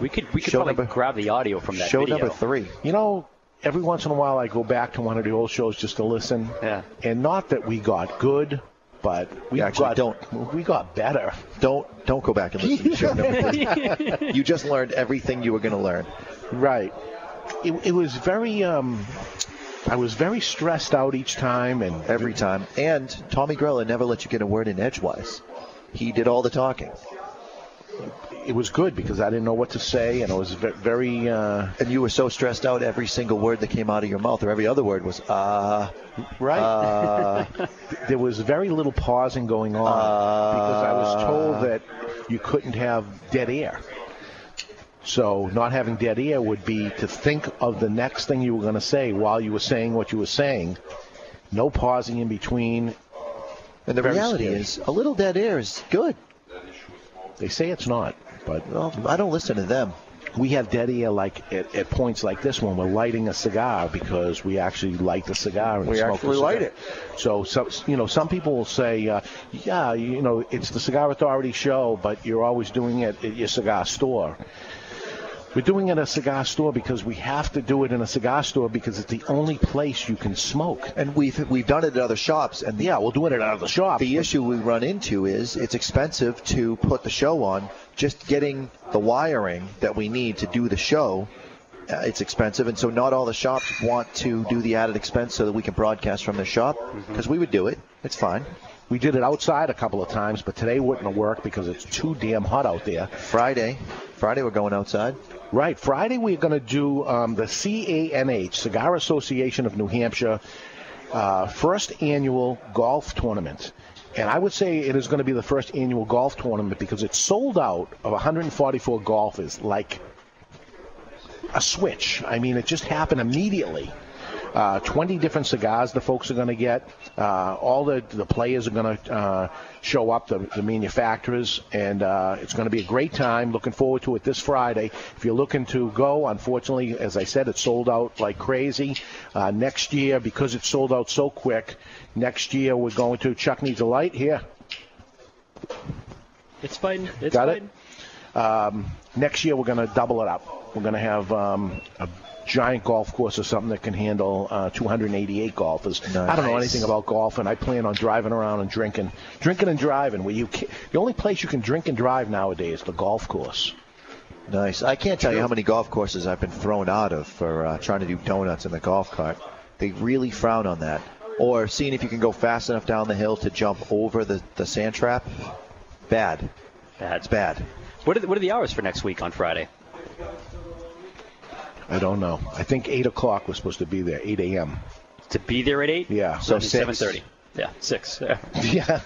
We could we could Show probably number- grab the audio from that show video. number three. You know, every once in a while I go back to one of the old shows just to listen. Yeah. And not that we got good, but we Actually, got don't. we got better. Don't don't go back and listen to the show you just learned everything you were going to learn. Right. It, it was very. Um, I was very stressed out each time, and Every time. And Tommy Grella never let you get a word in edgewise. He did all the talking. It was good because I didn't know what to say, and I was very. Uh, And you were so stressed out, every single word that came out of your mouth, or every other word was, uh, Right. uh, there was very little pausing going on because I was told that you couldn't have dead air. So not having dead air would be to think of the next thing you were going to say while you were saying what you were saying. No pausing in between. And the Very reality scary. is, a little dead air is good. They say it's not, but well, I don't listen to them. We have dead air like at, at points like this when we're lighting a cigar because we actually light the cigar and We smoke actually light it. So, so you know, some people will say, uh, "Yeah, you know, it's the Cigar Authority show, but you're always doing it at your cigar store." We're doing it at a cigar store because we have to do it in a cigar store because it's the only place you can smoke. And we've we've done it at other shops, and yeah, we'll do it at other shops. The issue we run into is it's expensive to put the show on. Just getting the wiring that we need to do the show, uh, it's expensive, and so not all the shops want to do the added expense so that we can broadcast from the shop. Because we would do it, it's fine. We did it outside a couple of times, but today wouldn't have worked because it's too damn hot out there. Friday, Friday we're going outside. Right. Friday we're going to do um, the CANH, Cigar Association of New Hampshire, uh, first annual golf tournament. And I would say it is going to be the first annual golf tournament because it's sold out of 144 golfers like a switch. I mean, it just happened immediately. Uh, 20 different cigars the folks are going to get. Uh, all the, the players are going to uh, show up, the, the manufacturers, and uh, it's going to be a great time. Looking forward to it this Friday. If you're looking to go, unfortunately, as I said, it's sold out like crazy. Uh, next year, because it's sold out so quick, next year we're going to Chuck Needs a Light here. It's fine. It's Got fine. it? Um, next year we're going to double it up. We're going to have um, a giant golf course or something that can handle uh, 288 golfers. I don't know anything about golf, and I plan on driving around and drinking, drinking and driving. Where you ca the only place you can drink and drive nowadays is the golf course. Nice. I can't tell you how many golf courses I've been thrown out of for uh, trying to do donuts in the golf cart. They really frown on that. Or seeing if you can go fast enough down the hill to jump over the, the sand trap. Bad. Bad. It's bad. What are, the, what are the hours for next week on Friday? I don't know. I think 8 o'clock was supposed to be there, 8 a.m. To be there at 8? Yeah. So 7.30. Yeah, 6. Yeah. Yeah.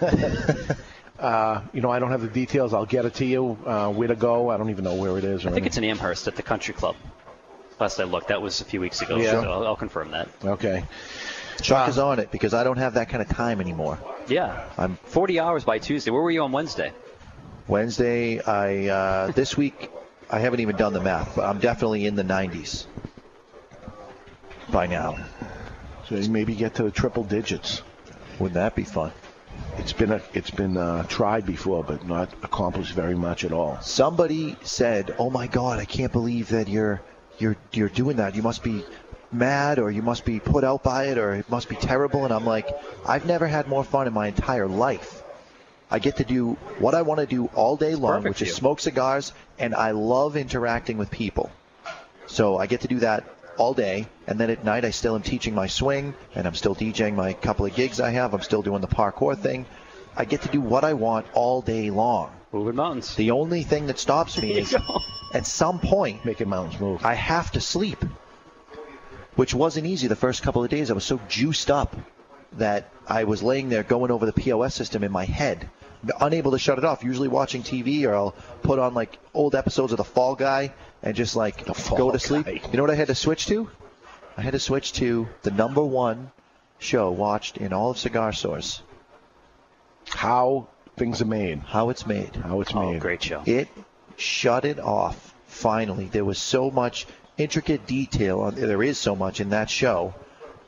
uh, you know, I don't have the details. I'll get it to you. Uh, where to go? I don't even know where it is. Or I think it's in Amherst at the Country Club. Last I looked, that was a few weeks ago. Yeah. So I'll, I'll confirm that. Okay. Chuck is on it because I don't have that kind of time anymore. Yeah. I'm 40 hours by Tuesday. Where were you on Wednesday? Wednesday. I uh, this week I haven't even done the math, but I'm definitely in the 90s by now. So you maybe get to the triple digits. Wouldn't that be fun? It's been a, it's been uh, tried before, but not accomplished very much at all. Somebody said, "Oh my God, I can't believe that you're you're you're doing that. You must be mad, or you must be put out by it, or it must be terrible." And I'm like, I've never had more fun in my entire life. I get to do what I want to do all day long, Perfect which is you. smoke cigars, and I love interacting with people. So I get to do that all day, and then at night I still am teaching my swing, and I'm still DJing my couple of gigs I have. I'm still doing the parkour thing. I get to do what I want all day long. Moving mountains. The only thing that stops me is at some point making mountains move. I have to sleep, which wasn't easy the first couple of days. I was so juiced up that I was laying there going over the POS system in my head, unable to shut it off. Usually watching TV, or I'll put on like old episodes of The Fall Guy and just like go to sleep. You know what I had to switch to? I had to switch to the number one show watched in all of cigar stores. How things are made. How it's made. How it's Oh, made. great show. It shut it off. Finally, there was so much intricate detail. On, there is so much in that show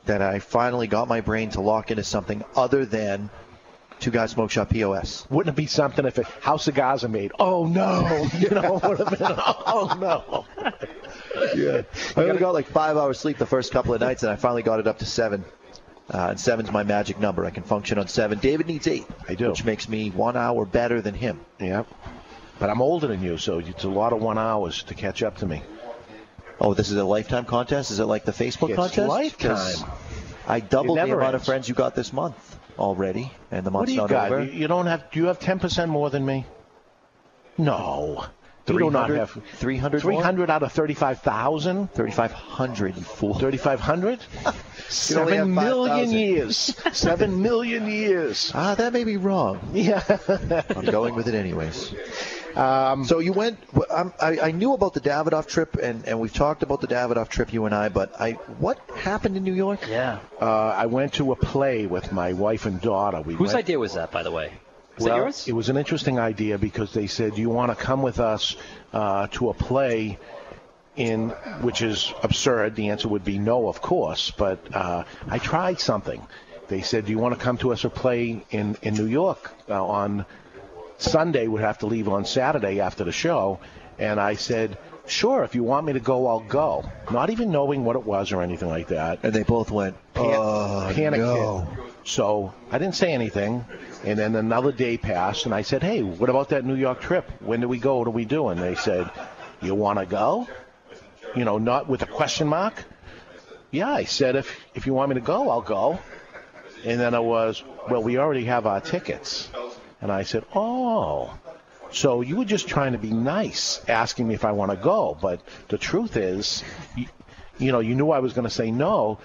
that I finally got my brain to lock into something other than Two Guys Smoke Shop POS. Wouldn't it be something if it, how cigars are made? Oh no! You know, would have been. Oh no! Yeah, I only got like five hours sleep the first couple of nights, and I finally got it up to seven. Uh, and seven's my magic number. I can function on seven. David needs eight. I do. Which makes me one hour better than him. Yep. But I'm older than you, so it's a lot of one hours to catch up to me. Oh, this is a lifetime contest? Is it like the Facebook It's contest? lifetime. I doubled the amount of friends you got this month already, and the month's not got? over. You don't have? Do you have ten percent more than me? No. You do not 300? have 300 more? 300 out of 35,000? 3,500, you fool. 3,500? You only Seven million 5,000. years. Seven million years. Ah, that may be wrong. Yeah. I'm going with it anyways. Um, so you went. I'm, I, I knew about the Davidoff trip, and, and we've talked about the Davidoff trip, you and I. But I, what happened in New York? Yeah. Uh, I went to a play with my wife and daughter. We Whose went, idea was that, by the way? Was well, that yours? it was an interesting idea because they said, "Do you want to come with us uh, to a play?" In which is absurd. The answer would be no, of course. But uh, I tried something. They said, "Do you want to come to us a play in in New York uh, on Sunday? Would have to leave on Saturday after the show." And I said, "Sure. If you want me to go, I'll go." Not even knowing what it was or anything like that. And they both went, "Oh, panic no." hit. So I didn't say anything. And then another day passed, and I said, "Hey, what about that New York trip? When do we go? What do we do?" And they said, "You want to go?" You know, not with a question mark. Yeah, I said, "If if you want me to go, I'll go." And then it was, "Well, we already have our tickets." And I said, "Oh." So you were just trying to be nice, asking me if I want to go, but the truth is, you, you know, you knew I was going to say no.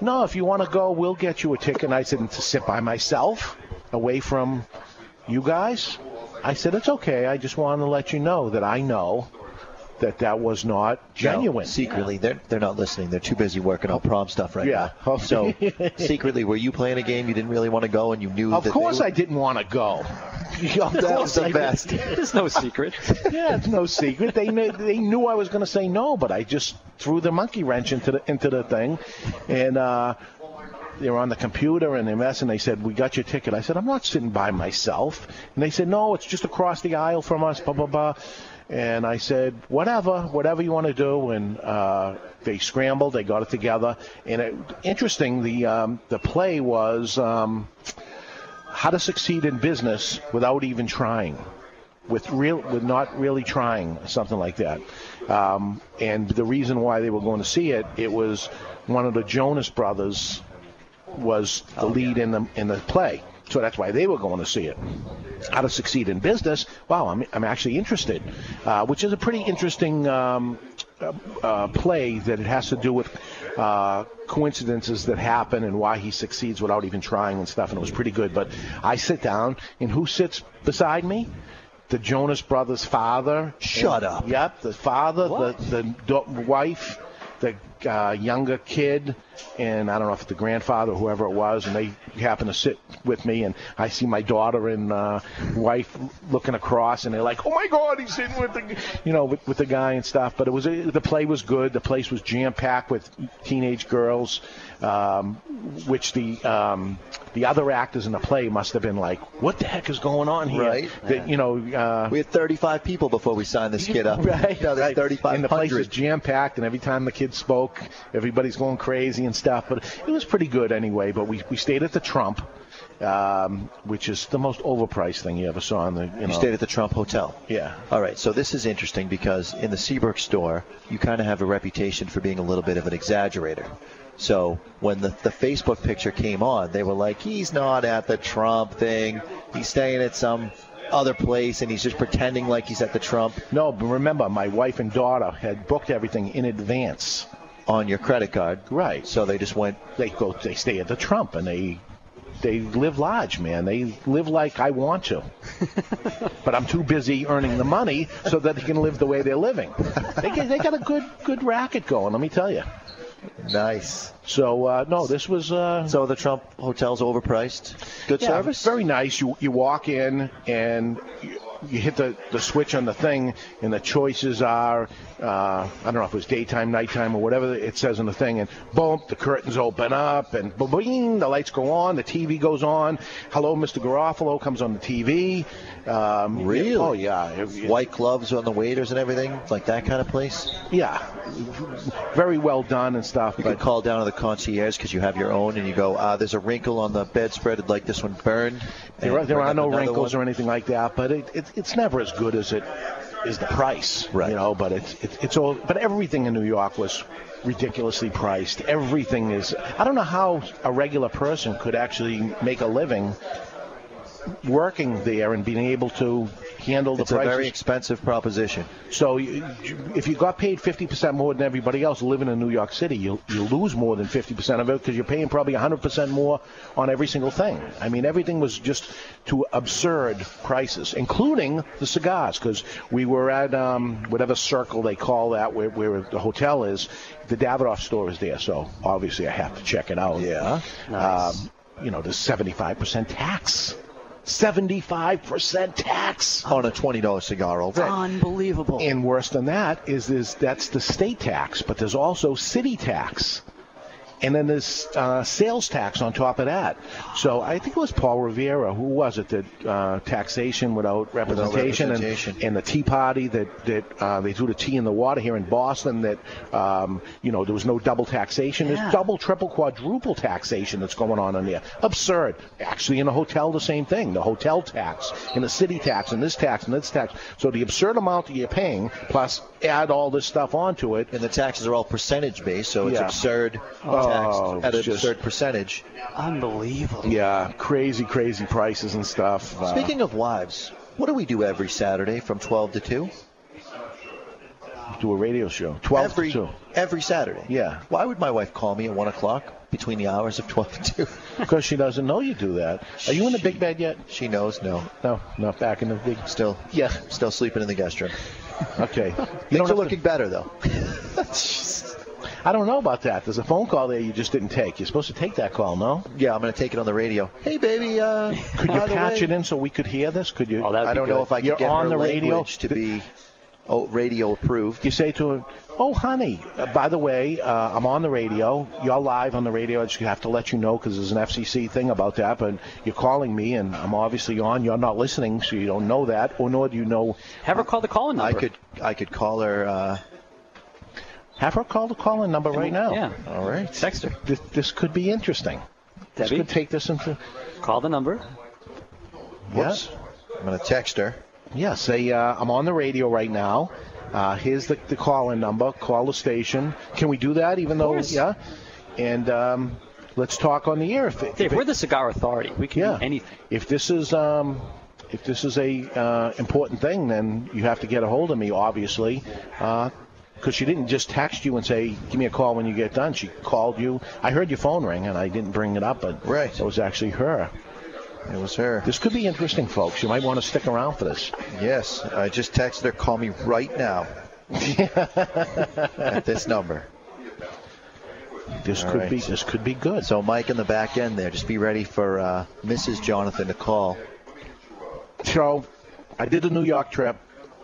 No, if you want to go, we'll get you a ticket. And I said, to sit by myself, away from you guys. I said, it's okay. I just wanted to let you know that I know that that was not genuine. No, secretly, they're they're not listening. They're too busy working on prom stuff right Yeah. now. So secretly, were you playing a game you didn't really want to go, and you knew Of that course, they I didn't want to go. That was the best. There's no secret. yeah, it's no secret. They knew, they knew I was going to say no, but I just threw the monkey wrench into the into the thing, and uh, they were on the computer and they mess and they said, "We got your ticket." I said, "I'm not sitting by myself," and they said, "No, it's just across the aisle from us." Blah blah blah. And I said, whatever, whatever you want to do. And uh, they scrambled, they got it together. And it, interesting, the um, the play was um, how to succeed in business without even trying, with real, with not really trying, something like that. Um, and the reason why they were going to see it, it was one of the Jonas brothers was the lead in the in the play. So that's why they were going to see it. How to succeed in business? Wow, I'm, I'm actually interested, uh, which is a pretty interesting um, uh, uh, play that it has to do with uh, coincidences that happen and why he succeeds without even trying and stuff. And it was pretty good. But I sit down, and who sits beside me? The Jonas Brothers' father. Shut And- up. Yep, the father, What? the the wife, the uh, younger kid, and I don't know if the grandfather, or whoever it was, and they happen to sit with me, and I see my daughter and uh, wife looking across, and they're like, "Oh my God, he's sitting with the, you know, with, with the guy and stuff." But it was the play was good. The place was jam packed with teenage girls, um, which the um, the other actors in the play must have been like, "What the heck is going on here?" Right. That, you know, uh, We had 35 people before we signed this kid up. Right, Now there's right. And the place 3,500. jam packed, and every time the kid spoke, everybody's going crazy and stuff. But it was pretty good anyway. But we, we stayed at the Trump, um, which is the most overpriced thing you ever saw in the. You, You stayed at the Trump Hotel. Yeah. All right, so this is interesting because in the Seabrook store, you kind of have a reputation for being a little bit of an exaggerator. So when the, the Facebook picture came on, they were like, he's not at the Trump thing. He's staying at some other place and he's just pretending like he's at the Trump. No, but remember, my wife and daughter had booked everything in advance on your credit card. Right. So they just went. They go. They stay at the Trump, and they they live large, man. They live like I want to. but I'm too busy earning the money so that they can live the way they're living. They they got a good good racket going. Let me tell you. Nice. So uh, no, this was. Uh, so the Trump hotel's overpriced. Good yeah, service. Very nice. You you walk in and. You, you hit the, the switch on the thing, and the choices are uh, I don't know if it was daytime, nighttime, or whatever it says on the thing, and boom, the curtains open up, and boom, the lights go on, the TV goes on. Hello, Mr. Garofalo comes on the TV. Um, Really? Oh yeah. White gloves on the waiters and everything, like that kind of place. Yeah, very well done and stuff. You but could call down to the concierge because you have your own, and you go, ah, there's a wrinkle on the bedspread. I'd like this one burned. There are, there are no wrinkles one. or anything like that, but it, it, it's never as good as it is the price, right. you know. But it's it's it's all. But everything in New York was ridiculously priced. Everything is. I don't know how a regular person could actually make a living working there and being able to handle the It's a very expensive proposition. So you, if you got paid 50% more than everybody else living in New York City, you you lose more than 50% of it because you're paying probably 100% more on every single thing. I mean, everything was just to absurd prices, including the cigars, because we were at um, whatever circle they call that, where, where the hotel is. The Davidoff store is there, so obviously I have to check it out. Yeah. Um, you know, there's 75% tax. 75% tax on a $20 cigar over. Unbelievable. And worse than that is is that's the state tax, but there's also city tax. And then there's uh, sales tax on top of that. So I think it was Paul Revere. Who was it that uh, taxation without representation, representation. And, and the Tea Party that that uh, they threw the tea in the water here in Boston. That um, you know there was no double taxation. Yeah. There's double, triple, quadruple taxation that's going on in there. Absurd. Actually, in a hotel, the same thing. The hotel tax, and the city tax, and this tax, and this tax. So the absurd amount that you're paying, plus add all this stuff onto it. And the taxes are all percentage based, so it's Yeah. absurd Oh, taxed at an it's just- absurd percentage. Unbelievable. Yeah, crazy, crazy prices and stuff. Uh, Speaking of wives, what do we do every Saturday from 12 to 2? do a radio show. 12 every, to 2. Every Saturday. Yeah. Why would my wife call me at 1 o'clock between the hours of 12 and 2? Because she doesn't know you do that. Are you in the big bed yet? She knows, no. No, not back in the big. Still, Yeah. still sleeping in the guest room. Okay. Things are looking better, though. I don't know about that. There's a phone call there you just didn't take. You're supposed to take that call, no? Yeah, I'm going to take it on the radio. Hey, baby. Uh, Could you patch way- it in so we could hear this? Could you? Oh, that'd I don't know if I can You're get on her the radio? language to be oh, radio approved. You say to her, "Oh, honey, uh, by the way, uh, I'm on the radio. You're live on the radio. I just have to let you know because there's an FCC thing about that. But you're calling me, and I'm obviously on. You're not listening, so you don't know that, or nor do you know. Have her call the calling I number. could I could call her. Uh, Have her call the calling number right now. Yeah. all right. Text her. This, this could be interesting. This could take this into. Call the number. Yes. I'm going to text her. Yeah, say uh, I'm on the radio right now. Uh, here's the, the call-in number. Call the station. Can we do that? Even though, course. yeah. And um, let's talk on the air. If, it- Dave, if it- we're the cigar authority. We can yeah. do anything. If this is um, if this is a uh, important thing, then you have to get a hold of me, obviously. Because she didn't just text you and say, "Give me a call when you get done." She called you. I heard your phone ring, and I didn't bring it up, but Right. it was actually her. It was her. This could be interesting, folks. You might want to stick around for this. Yes, I just texted her. Call me right now at this number. This All could right. be this could be good. So Mike in the back end there, just be ready for uh, Mrs. Jonathan to call. So I did the New York trip.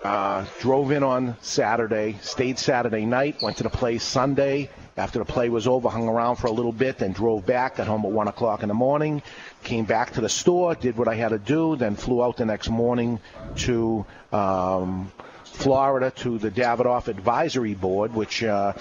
Uh, drove in on Saturday, stayed Saturday night, went to the play Sunday. After the play was over, hung around for a little bit, then drove back, got home at 1 o'clock in the morning, came back to the store, did what I had to do, then flew out the next morning to um, Florida to the Davidoff Advisory Board, which uh,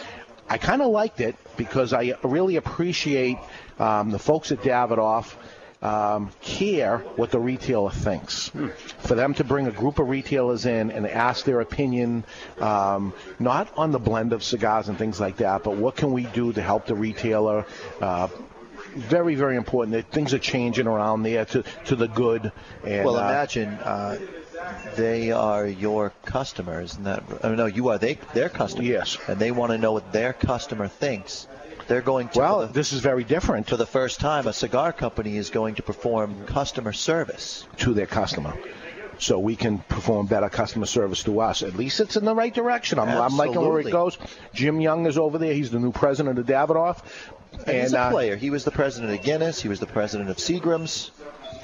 I kind of liked it because I really appreciate um, the folks at Davidoff um, care what the retailer thinks. For them to bring a group of retailers in and ask their opinion, um, not on the blend of cigars and things like that, but what can we do to help the retailer? Uh, very, very important. That things are changing around there to, to the good. And, well, uh, imagine uh, they are your customers, and that oh, no, you are they their customers. Yes. and they want to know what their customer thinks. They're going to. well, this is very different for the first time, a cigar company is going to perform customer service. to their customer. So we can perform better customer service to us. At least it's in the right direction. I'm, I'm liking where it goes. Jim Young is over there. He's the new president of Davidoff. And, he's a uh, player. He was the president of Guinness. He was the president of Seagram's.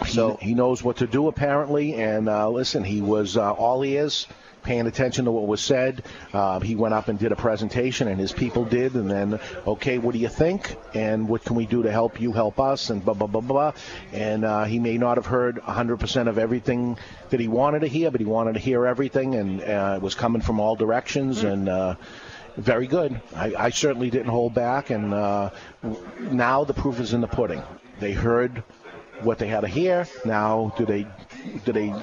So he knows what to do apparently. And uh, listen, he was uh, all ears, paying attention to what was said. Uh, he went up and did a presentation, and his people did. And then, okay, what do you think? And what can we do to help you help us? And blah blah blah blah. And uh, he may not have heard 100% of everything that he wanted to hear, but he wanted to hear everything, and uh, it was coming from all directions. And uh, very good. I, I certainly didn't hold back, and uh, now the proof is in the pudding. They heard what they had to hear. Now, do they, do they,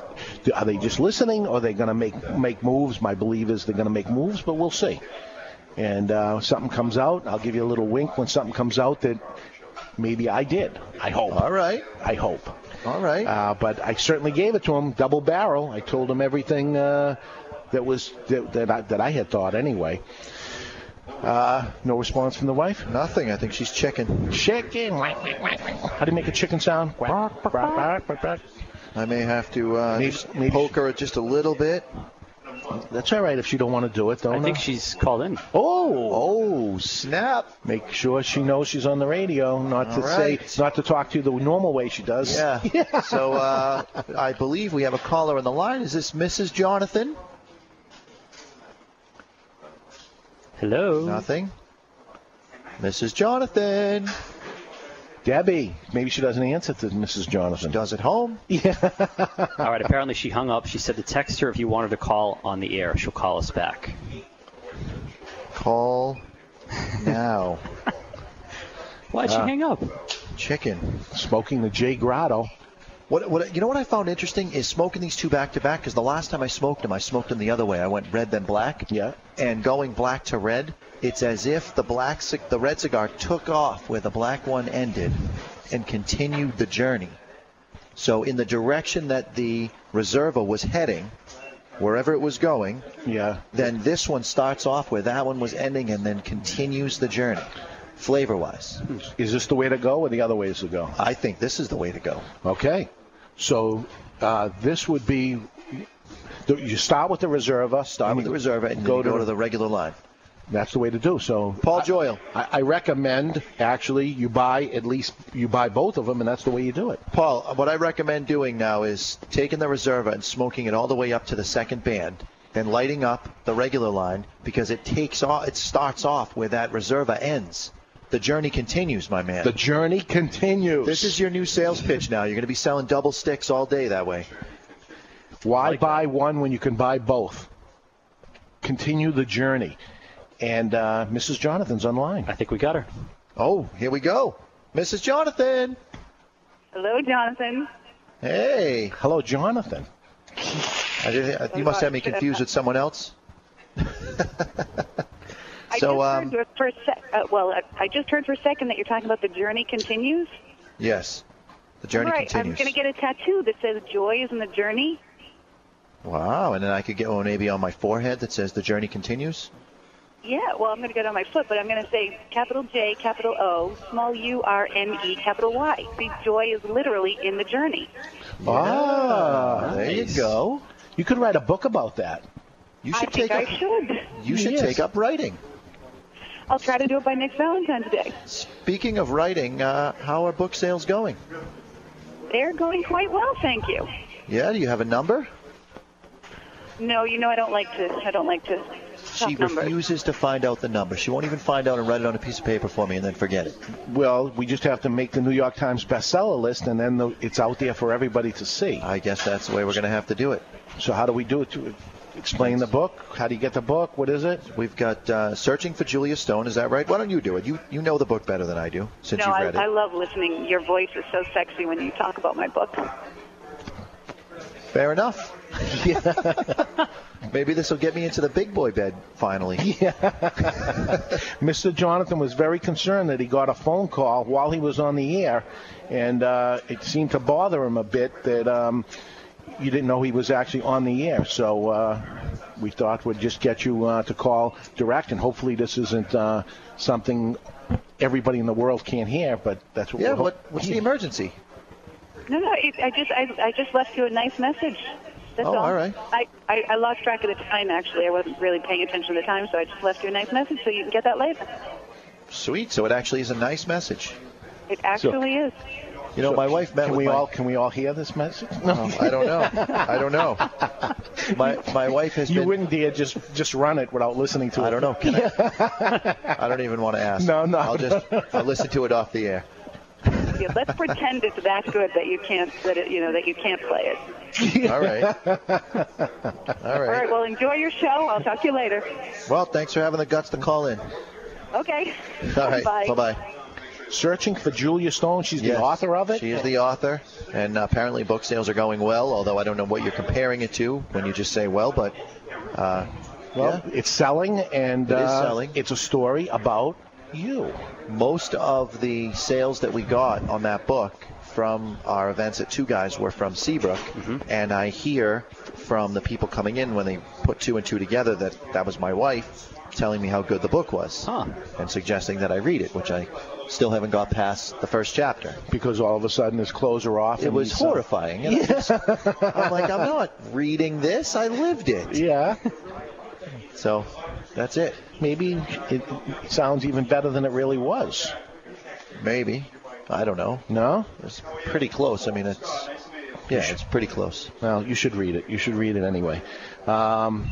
do, are they just listening, or are they going to make make moves? My belief is they're going to make moves, but we'll see. And uh, something comes out, I'll give you a little wink when something comes out that maybe I did. I hope. All right. I hope. All right. Uh, but I certainly gave it to him, double barrel. I told him everything uh, that was that that I, that I had thought anyway. Uh, no response from the wife. Nothing. I think she's chicken. Chicken. How do you make a chicken sound? Quack, quack, quack, quack, quack. I may have to uh, Maybe- just maybe poke her just a little bit. That's all right if she don't want to do it, though. I think no? she's called in. Oh, oh, snap! Make sure she knows she's on the radio, not to All say, not to talk to you the normal way she does. Yeah. so uh, I believe we have a caller on the line. Is this Mrs. Jonathan? Hello. Nothing. Mrs. Jonathan. Debbie. Maybe she doesn't answer to Mrs. Jonathan. does at home. Yeah. All right. Apparently, she hung up. She said to text her if you want her to call on the air. She'll call us back. Call now. Why'd she Uh, hang up? Chicken. Smoking the J Grotto. What, what you know what I found interesting is smoking these two back to back because the last time I smoked them I smoked them the other way. I went red then black. Yeah. And going black to red it's as if the black the red cigar took off where the black one ended and continued the journey. So in the direction that the Reserva was heading wherever it was going yeah. then this one starts off where that one was ending and then continues the journey flavor wise Is this the way to go or the other ways to go? I think this is the way to go Okay. So uh, this would be. You start with the Reserva. Start with the Reserva and go to go to the regular line. That's the way to do. So Paul Joyal. I, I recommend actually you buy at least you buy both of them, and that's the way you do it. Paul, what I recommend doing now is taking the Reserva and smoking it all the way up to the second band, then lighting up the regular line because it takes off. It starts off where that Reserva ends. The journey continues, my man. The journey continues. This is your new sales pitch now. You're going to be selling double sticks all day that way. Why buy one when you can buy both? Continue the journey. And uh, Mrs. Jonathan's online. I think we got her. Oh, here we go. Mrs. Jonathan. Hello, Jonathan. Hey. Hello, Jonathan. I did, you must have me confused with someone else. I So, just um, heard for a sec- uh, well, I, I just heard for a second that you're talking about the journey continues. Yes. The journey right. continues. I'm going to get a tattoo that says "Joy is in the journey." Wow. And then I could get one maybe on my forehead that says the journey continues. Yeah. Well, I'm going to get it on my foot, but I'm going to say capital J, capital O, small U R N E, capital Y. See, joy is literally in the journey. Ah, there you go. You could write a book about that. You I should think take I up, should. You should Yes. take up writing. I'll try to do it by next Valentine's Day. Speaking of writing, uh, how are book sales going? They're going quite well, thank you. Yeah, do you have a number? No, you know I don't like to. I don't like to talk She numbers. refuses to find out the number. She won't even find out and write it on a piece of paper for me and then forget it. Well, we just have to make the New York Times bestseller list, and then the, it's out there for everybody to see. I guess that's the way we're going to have to do it. So how do we do it? To explain the book? How do you get the book? What is it? We've got uh, Searching for Julia Stone. Is that right? Why don't you do it? You you know the book better than I do since no, you've I, read I it. love listening. Your voice is so sexy when you talk about my book. Fair enough. Maybe this will get me into the big boy bed finally. Yeah. Mr. Jonathan was very concerned that he got a phone call while he was on the air, and uh, it seemed to bother him a bit that um, you didn't know he was actually on the air. So uh, we thought we'd just get you uh, to call direct, and hopefully this isn't uh, something everybody in the world can't hear. But that's what Yeah, we're what, what's the emergency? No, no, it, I just I, I just left you a nice message. That's Oh, all. all right. I, I, I lost track of the time, actually. I wasn't really paying attention to the time, so I just left you a nice message so you can get that later. Sweet. So it actually is a nice message. It actually is. You know, my wife met Can with we my- all can we all hear this message? Oh, I don't know. I don't know. My my wife has You been. wouldn't dare just just run it without listening to it. I don't know. Can I? I don't even want to ask. No, no. I'll just I'll listen to it off the air. Yeah, let's pretend it's that good that you can't that it, you know that you can't play it. All right. All All right. right. Well, enjoy your show. I'll talk to you later. Well, thanks for having the guts to call in. Okay. All right. Bye. Bye. Searching for Julia Stone. She's Yes. the author of it. She is the author, and apparently book sales are going well. Although I don't know what you're comparing it to when you just say well, but uh, Well, it's selling, and It uh, selling. it's a story about you. most of the sales that we got on that book from our events at Two Guys were from Seabrook, and I hear from the people coming in when they put two and two together that that was my wife telling me how good the book was and suggesting that I read it, which I still haven't got past the first chapter. Because all of a sudden his clothes are off. It and was uh, horrifying. and I just- I'm like, I'm not reading this. I lived it. Yeah. So that's it. Maybe it sounds even better than it really was. Maybe. I don't know. No? It's pretty close. I mean, it's yeah, it's pretty close. Well, you should read it. You should read it anyway. Um,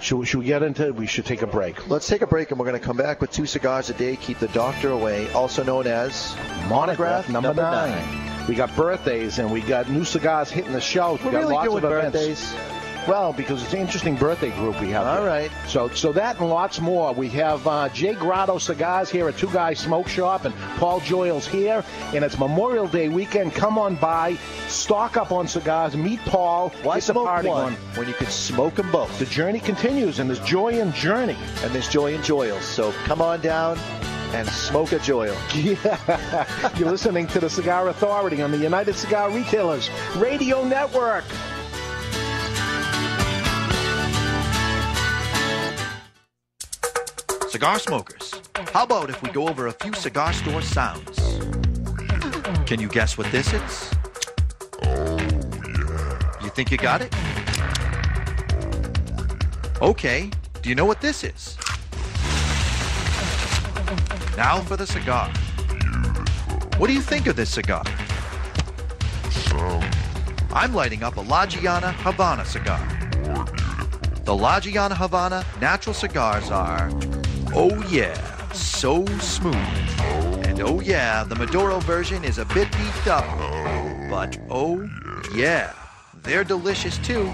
should, we- should we get into? it? We should take a break. Let's take a break, and we're going to come back with two cigars a day. Keep the doctor away, also known as Monograph number, nine. We got birthdays and we got new cigars hitting the shelves. We We're got really lots doing of events. Well, because it's an interesting birthday group we have. All right. So, so that and lots more. We have uh, J Grotto Cigars here at Two Guys Smoke Shop, and Paul Joyal's here. And it's Memorial Day weekend. Come on by, stock up on cigars, meet Paul. Why the smoke party one on. when you could smoke them both? The journey continues, and there's joy in journey. And there's joy in Joyal's. So come on down and smoke a Joyal. Yeah. You're listening to the Cigar Authority on the United Cigar Retailers Radio Network. Cigar smokers, how about if we go over a few cigar store sounds? Can you guess what this is? Oh, yeah. You think you got it? Okay, do you know what this is? Now for the cigar. What do you think of this cigar? I'm lighting up a La Gianna Havana cigar. The La Gianna Havana natural cigars are, oh yeah, so smooth. And oh yeah, the Maduro version is a bit beefed up. But oh yeah, they're delicious too.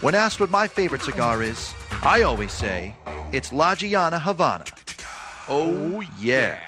When asked what my favorite cigar is, I always say it's La Gianna Havana. Oh yeah.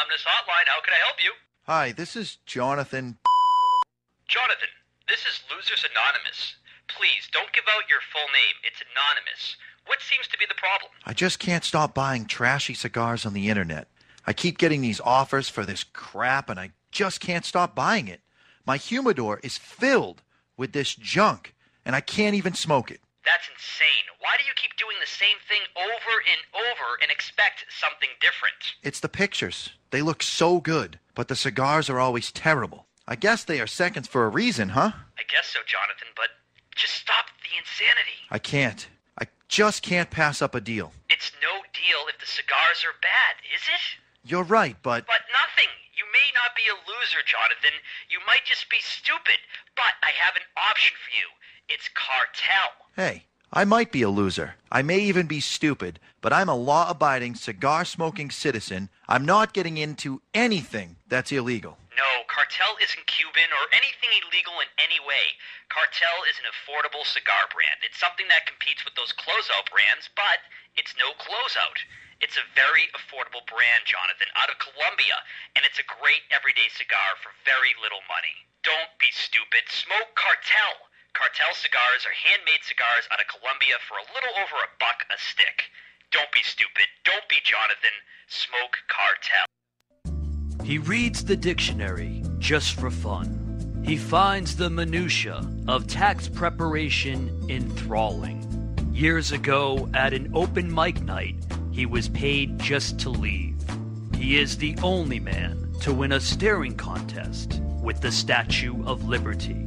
Anonymous Hotline, how can I help you? Hi, this is Jonathan. Jonathan, this is Losers Anonymous. Please, don't give out your full name. It's anonymous. What seems to be the problem? I just can't stop buying trashy cigars on the internet. I keep getting these offers for this crap, and I just can't stop buying it. My humidor is filled with this junk, and I can't even smoke it. That's insane. Why do you keep doing the same thing over and over and expect something different? It's the pictures. They look so good, but the cigars are always terrible. I guess they are seconds for a reason, huh? I guess so, Jonathan, but just stop the insanity. I can't. I just can't pass up a deal. It's no deal if the cigars are bad, is it? You're right, but But nothing. You may not be a loser, Jonathan. You might just be stupid. But I have an option for you. It's cartel. Hey, I might be a loser. I may even be stupid, but I'm a law abiding, cigar smoking citizen. I'm not getting into anything that's illegal. No, Cartel isn't Cuban or anything illegal in any way. Cartel is an affordable cigar brand. It's something that competes with those closeout brands, but it's no closeout. It's a very affordable brand, Jonathan, out of Colombia, and it's a great everyday cigar for very little money. Don't be stupid. Smoke Cartel. Cartel cigars are handmade cigars out of Colombia for a little over a buck a stick. Don't be stupid. Don't be Jonathan. Smoke Cartel. He reads the dictionary just for fun. He finds the minutia of tax preparation enthralling. Years ago, at an open mic night, he was paid just to leave. He is the only man to win a staring contest with the Statue of Liberty.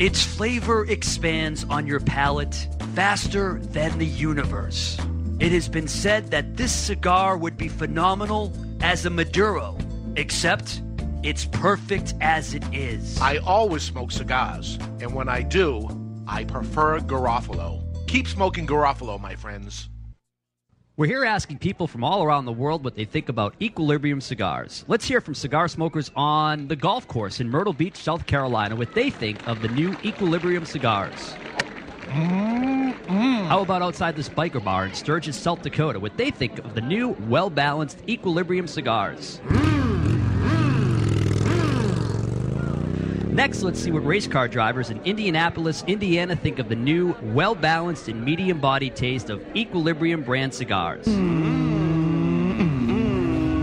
Its flavor expands on your palate faster than the universe. It has been said that this cigar would be phenomenal as a Maduro, except it's perfect as it is. I always smoke cigars, and when I do, I prefer Garofalo. Keep smoking Garofalo, my friends. We're here asking people from all around the world what they think about Equilibrium cigars. Let's hear from cigar smokers on the golf course in Myrtle Beach, South Carolina, what they think of the new Equilibrium cigars. Mm-hmm. How about outside this biker bar in Sturgis, South Dakota, what they think of the new, well balanced Equilibrium cigars? Mm-hmm. Next, let's see what race car drivers in Indianapolis, Indiana think of the new, well balanced and medium bodied taste of Equilibrium brand cigars.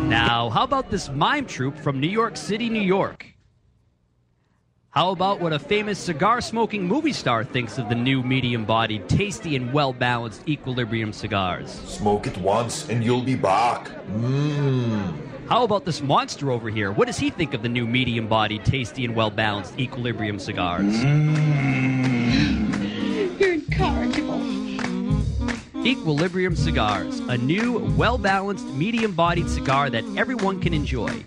Now, how about this mime troupe from New York City, New York? How about what a famous cigar smoking movie star thinks of the new medium bodied, tasty, and well balanced Equilibrium cigars? Smoke it once and you'll be back. Mmm. How about this monster over here? What does he think of the new medium bodied, tasty, and well balanced Equilibrium cigars? You're incorrigible. Equilibrium Cigars, a new, well balanced, medium bodied cigar that everyone can enjoy.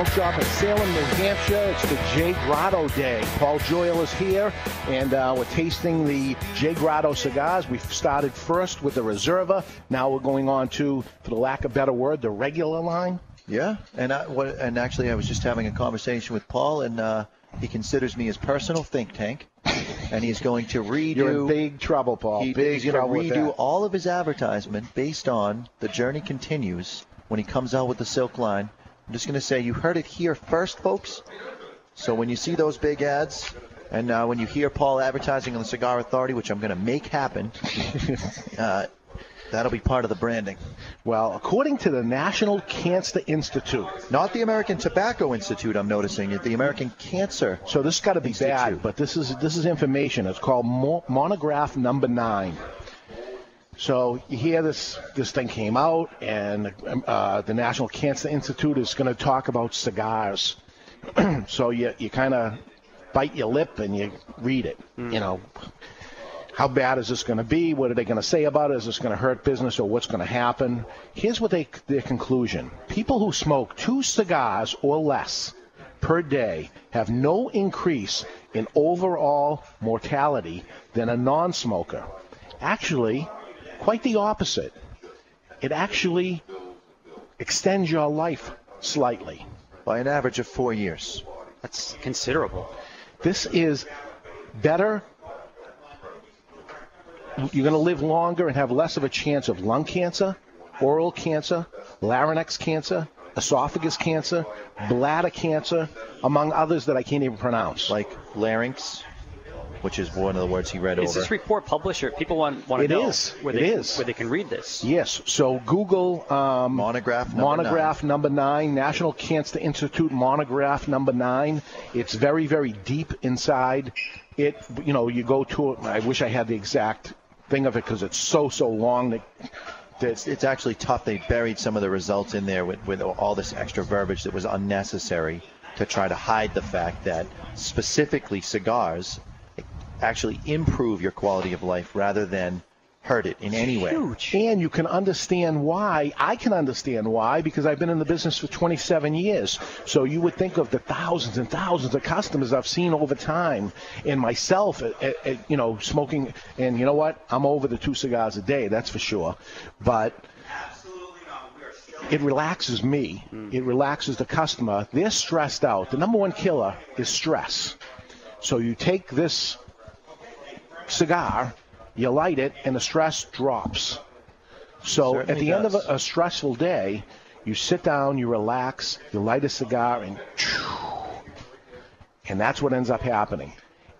Smoke Shop in Salem, New Hampshire. It's the J Grotto Day. Paul Joyal is here, and uh, we're tasting the J Grotto cigars. We've started first with the Reserva. Now we're going on to, for the lack of a better word, the regular line. Yeah, and I, what, and actually, I was just having a conversation with Paul, and uh, he considers me his personal think tank, and he's going to redo. You're in big trouble, Paul. He, big he's going to redo all of his advertisement based on the journey continues when he comes out with the silk line. I'm just going to say you heard it here first, folks. So when you see those big ads, and uh, when you hear Paul advertising on the Cigar Authority, which I'm going to make happen, uh, that'll be part of the branding. Well, according to the National Cancer Institute, not the American Tobacco Institute, I'm noticing it, the American Cancer. So this's got to be bad, but this is this is information. It's called Mo- Monograph Number Nine. So you hear this this thing came out, and uh, the National Cancer Institute is going to talk about cigars. so you you kind of bite your lip and you read it. You know, how bad is this going to be? What are they going to say about it? Is this going to hurt business or what's going to happen? Here's what they their conclusion: People who smoke two cigars or less per day have no increase in overall mortality than a non-smoker. Actually, quite the opposite. It actually extends your life slightly. By an average of four years. That's considerable. This is better. You're going to live longer and have less of a chance of lung cancer, oral cancer, larynx cancer, esophagus cancer, bladder cancer, among others that I can't even pronounce. Like larynx, which is one of the words he read Is over. Is this report published, or people want, want to It know is. where It they is. where they can read this? Yes. So Google um, monograph number monograph number nine, National Cancer Institute monograph number nine. It's very very deep inside. It you know you go to it. I wish I had the exact thing of it because it's so so long that It's, it's actually tough. They buried some of the results in there with, with all this extra verbiage that was unnecessary to try to hide the fact that specifically cigars actually improve your quality of life rather than hurt it in any way. Huge. And you can understand why. I can understand why because I've been in the business for 27 years. So you would think of the thousands and thousands of customers I've seen over time, and myself, uh, uh, uh, you know, smoking. And you know what? I'm over the two cigars a day. That's for sure. But it relaxes me. It relaxes the customer. They're stressed out. The number one killer is stress. So you take this cigar, you light it, and the stress drops. So at the end of a, a stressful day, you sit down, you relax, you light a cigar, and and that's what ends up happening.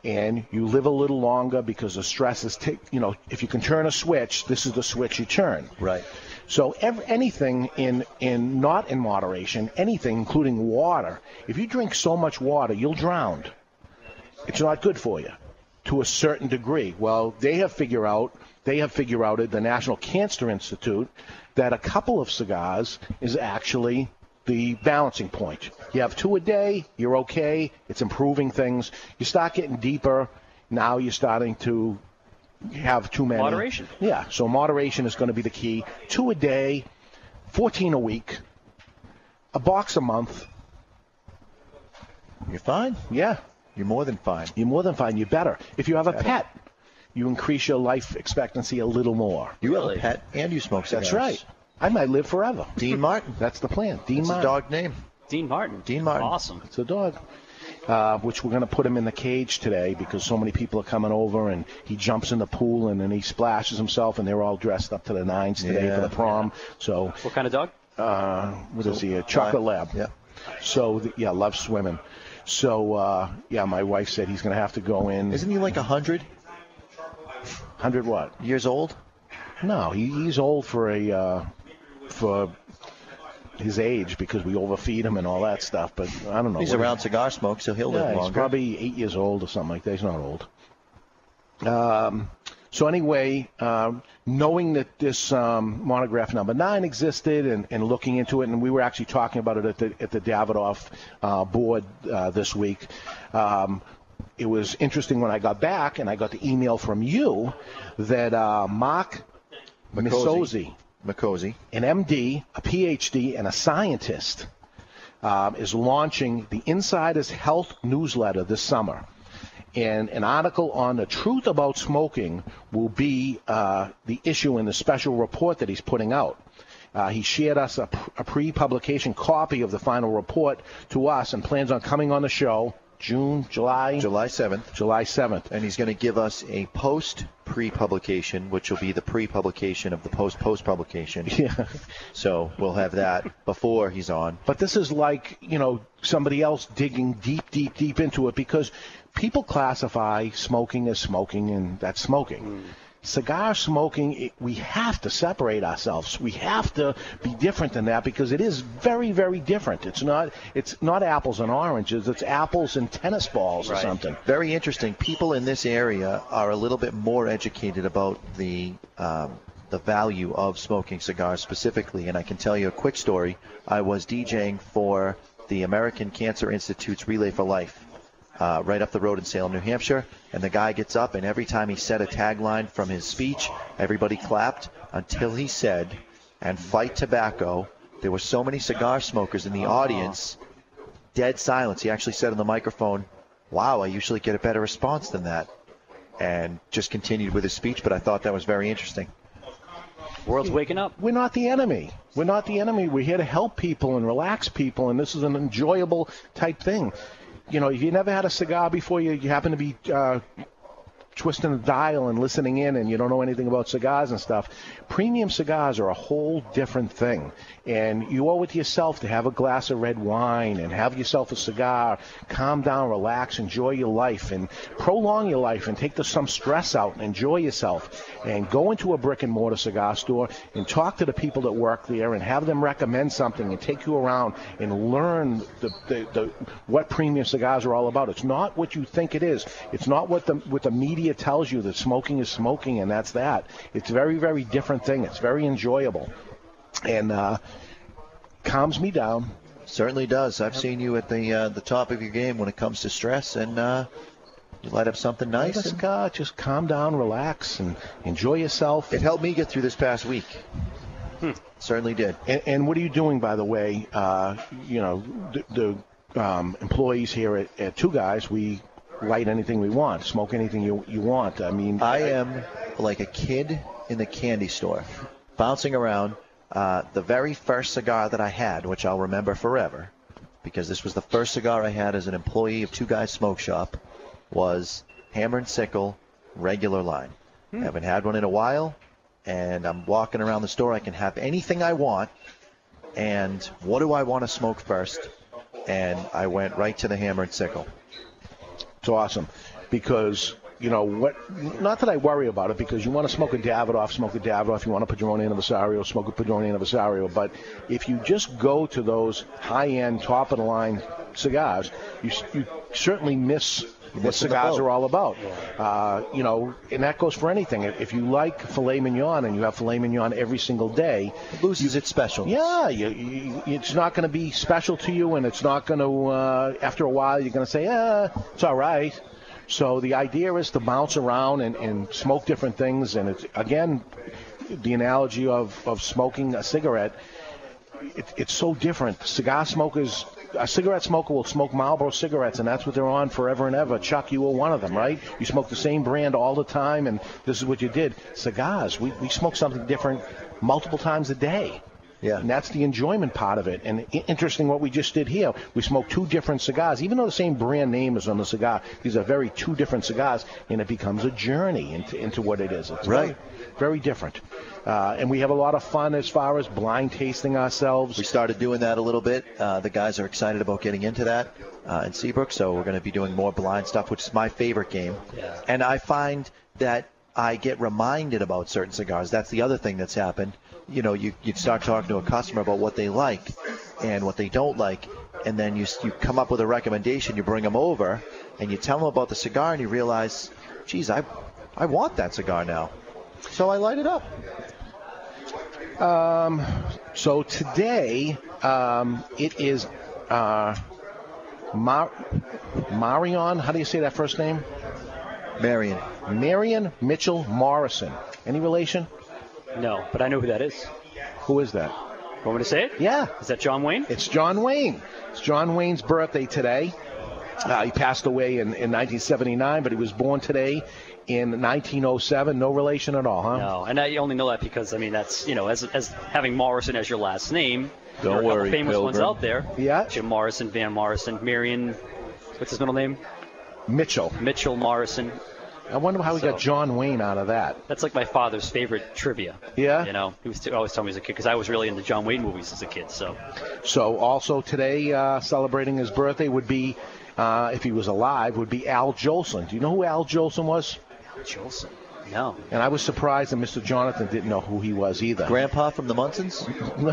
And you live a little longer because the stress is, take, you know, if you can turn a switch, this is the switch you turn. Right. So ev anything in in not in moderation, anything including water. If you drink so much water, you'll drown. It's not good for you to a certain degree. Well, they have figured out they have figured out at the National Cancer Institute that a couple of cigars is actually the balancing point. You have two a day, you're okay. It's improving things. You start getting deeper. Now you're starting to have too many. Moderation. Yeah. So moderation is going to be the key. Two a day, 14 a week, a box a month. You're fine. Yeah. You're more than fine. You're more than fine. You're better. If you have a pet, you increase your life expectancy a little more. You have a pet and you smoke cigars. That's right. I might live forever. Dean Martin. That's the plan. Dean That's a Martin. dog name. Dean Martin. Dean Martin. Awesome. It's a dog. Uh, which we're going to put him in the cage today because so many people are coming over and he jumps in the pool and then he splashes himself and they're all dressed up to the nines today Yeah. for the prom. So What kind of dog? uh, what is he? A chocolate lab. Yeah. So th- yeah, loves swimming. So uh, yeah, my wife said he's going to have to go in. Isn't he like a hundred? Hundred what? years old? No, he, he's old for a uh, for his age because we overfeed him and all that stuff. But I don't know. He's around cigar smoke, so he'll yeah, live he's probably eight years old or something like that. He's not old. Um, so anyway, um, knowing that this um, monograph number nine existed and, and looking into it, and we were actually talking about it at the at the Davidoff uh, board uh, this week. Um, it was interesting when I got back and I got the email from you that uh, Mark Makosi. an MD, a PhD, and a scientist, um, is launching the Insider's Health newsletter this summer. And an article on the truth about smoking will be uh, the issue in the special report that he's putting out. Uh, he shared us a, a pre-publication copy of the final report to us and plans on coming on the show June, July, July 7th. July 7th. And he's going to give us a post pre publication, which will be the pre publication of the post post publication. Yeah. So we'll have that before he's on. But this is like, you know, somebody else digging deep, deep, deep into it because people classify smoking as smoking and that's smoking. Cigar smoking, it, we have to separate ourselves. We have to be different than that because it is very, very different. It's not, it's not apples and oranges. It's apples and tennis balls or something. Very interesting. People in this area are a little bit more educated about the um, the value of smoking cigars specifically. And I can tell you a quick story. I was DJing for the American Cancer Institute's Relay for Life. Uh, right up the road in Salem, New Hampshire, and the guy gets up, and every time he said a tagline from his speech, everybody clapped until he said, "And fight tobacco." There were so many cigar smokers in the audience dead silence. He actually said on the microphone, Wow, I usually get a better response than that. And just continued with his speech, but I thought that was very interesting. World's waking up. We're not the enemy. We're not the enemy. We're here to help people and relax people, and this is an enjoyable type thing. You know, if you never had a cigar before, you, you happen to be uh, twisting the dial and listening in, and you don't know anything about cigars and stuff. Premium cigars are a whole different thing, and you owe it to yourself to have a glass of red wine and have yourself a cigar, calm down, relax, enjoy your life, and prolong your life, and take the, some stress out and enjoy yourself. And go into a brick and mortar cigar store and talk to the people that work there, and have them recommend something and take you around and learn the, the, the what premium cigars are all about. It's not what you think it is. It's not what the what the media media tells you that smoking is smoking and that's that. It's a very, very different thing. It's very enjoyable. And uh, calms me down. Certainly does. I've seen you at the uh, the top of your game when it comes to stress, and uh, you light up something nice. Light and- cigar, just calm down, relax, and enjoy yourself. It helped me get through this past week. Certainly did. And, and what are you doing, by the way? Uh, you know, the, the um, employees here at, at Two Guys, we light anything we want, smoke anything you you want. I mean, I am like a kid in the candy store, bouncing around. Uh, the very first cigar that I had, which I'll remember forever, because this was the first cigar I had as an employee of Two Guys Smoke Shop, was Hammer and Sickle regular line. Hmm. Haven't had one in a while, and I'm walking around the store. I can have anything I want, and what do I want to smoke first? And I went right to the Hammer and Sickle. It's awesome because you know what? Not that I worry about it because you want to smoke a Davidoff, smoke a Davidoff. You want your own anniversario, smoke a Padron anniversario. But if you just go to those high-end, top-of-the-line cigars, you you certainly miss. What cigars are all about, uh, you know, and that goes for anything. If you like filet mignon and you have filet mignon every single day, it loses its special. Yeah, you, you, it's not going to be special to you, and it's not going to. Uh, after a while, you're going to say, "Ah, it's all right." So the idea is to bounce around and, and smoke different things, and it's again the analogy of, of smoking a cigarette. It, it's so different. Cigar smokers, a cigarette smoker will smoke Marlboro cigarettes, and that's what they're on forever and ever. Chuck, you were one of them, right? You smoke the same brand all the time, and this is what you did. Cigars, we, we smoke something different multiple times a day. Yeah. And that's the enjoyment part of it. And interesting what we just did here. We smoked two different cigars. Even though the same brand name is on the cigar, these are very two different cigars, and it becomes a journey into, into what it is. It's Right. Very, very different. Uh, and we have a lot of fun as far as blind tasting ourselves. We started doing that a little bit. Uh, the guys are excited about getting into that uh, in Seabrook, so we're going to be doing more blind stuff, which is my favorite game. Yeah. And I find that I get reminded about certain cigars. That's the other thing that's happened. You know, you, you start talking to a customer about what they like and what they don't like, and then you, you come up with a recommendation, you bring them over, and you tell them about the cigar, and you realize, geez, I, I want that cigar now. So I light it up. Um, so today, um, it is uh, Mar- Marion. How do you say that first name? Marion. Marion Mitchell Morrison. Any relation? No, but I know who that is. Who is that? Want me to say it? Yeah. Is that John Wayne? It's John Wayne. It's John Wayne's birthday today. Uh, he passed away in, in 1979, but he was born today in 1907. No relation at all, huh? No, and I only know that because I mean that's you know as as having Morrison as your last name. Don't there are worry, famous ones out there. Yeah. Jim Morrison, Van Morrison, Marion. What's his middle name? Mitchell. Mitchell Morrison. I wonder how we So- got John Wayne out of that. That's like my father's favorite trivia. Yeah? You know, he was t- always telling me as a kid because I was really into John Wayne movies as a kid. So So also today, uh, celebrating his birthday would be, uh, if he was alive, would be Al Jolson. Do you know who Al Jolson was? Al Jolson. No. And I was surprised that Mr. Jonathan didn't know who he was either. Grandpa from the Munsons? No.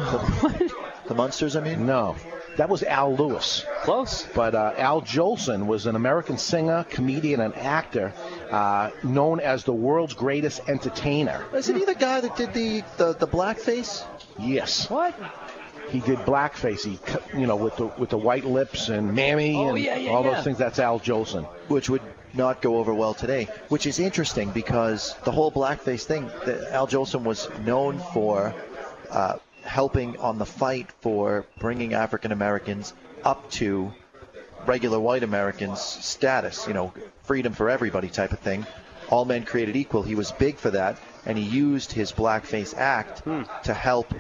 The Munsters, I mean? No. That was Al Lewis. Close. But uh, Al Jolson was an American singer, comedian, and actor uh, known as the world's greatest entertainer. Isn't he the guy that did the, the, the blackface? Yes. What? He did blackface. He, cut- you know, with the with the white lips and mammy Oh, and yeah, yeah, all yeah. those things. That's Al Jolson. Which would not go over well today, which is interesting because the whole blackface thing, Al Jolson was known for uh, helping on the fight for bringing African Americans up to regular white Americans' status, you know, freedom for everybody type of thing. All men created equal. He was big for that, and he used his blackface act to help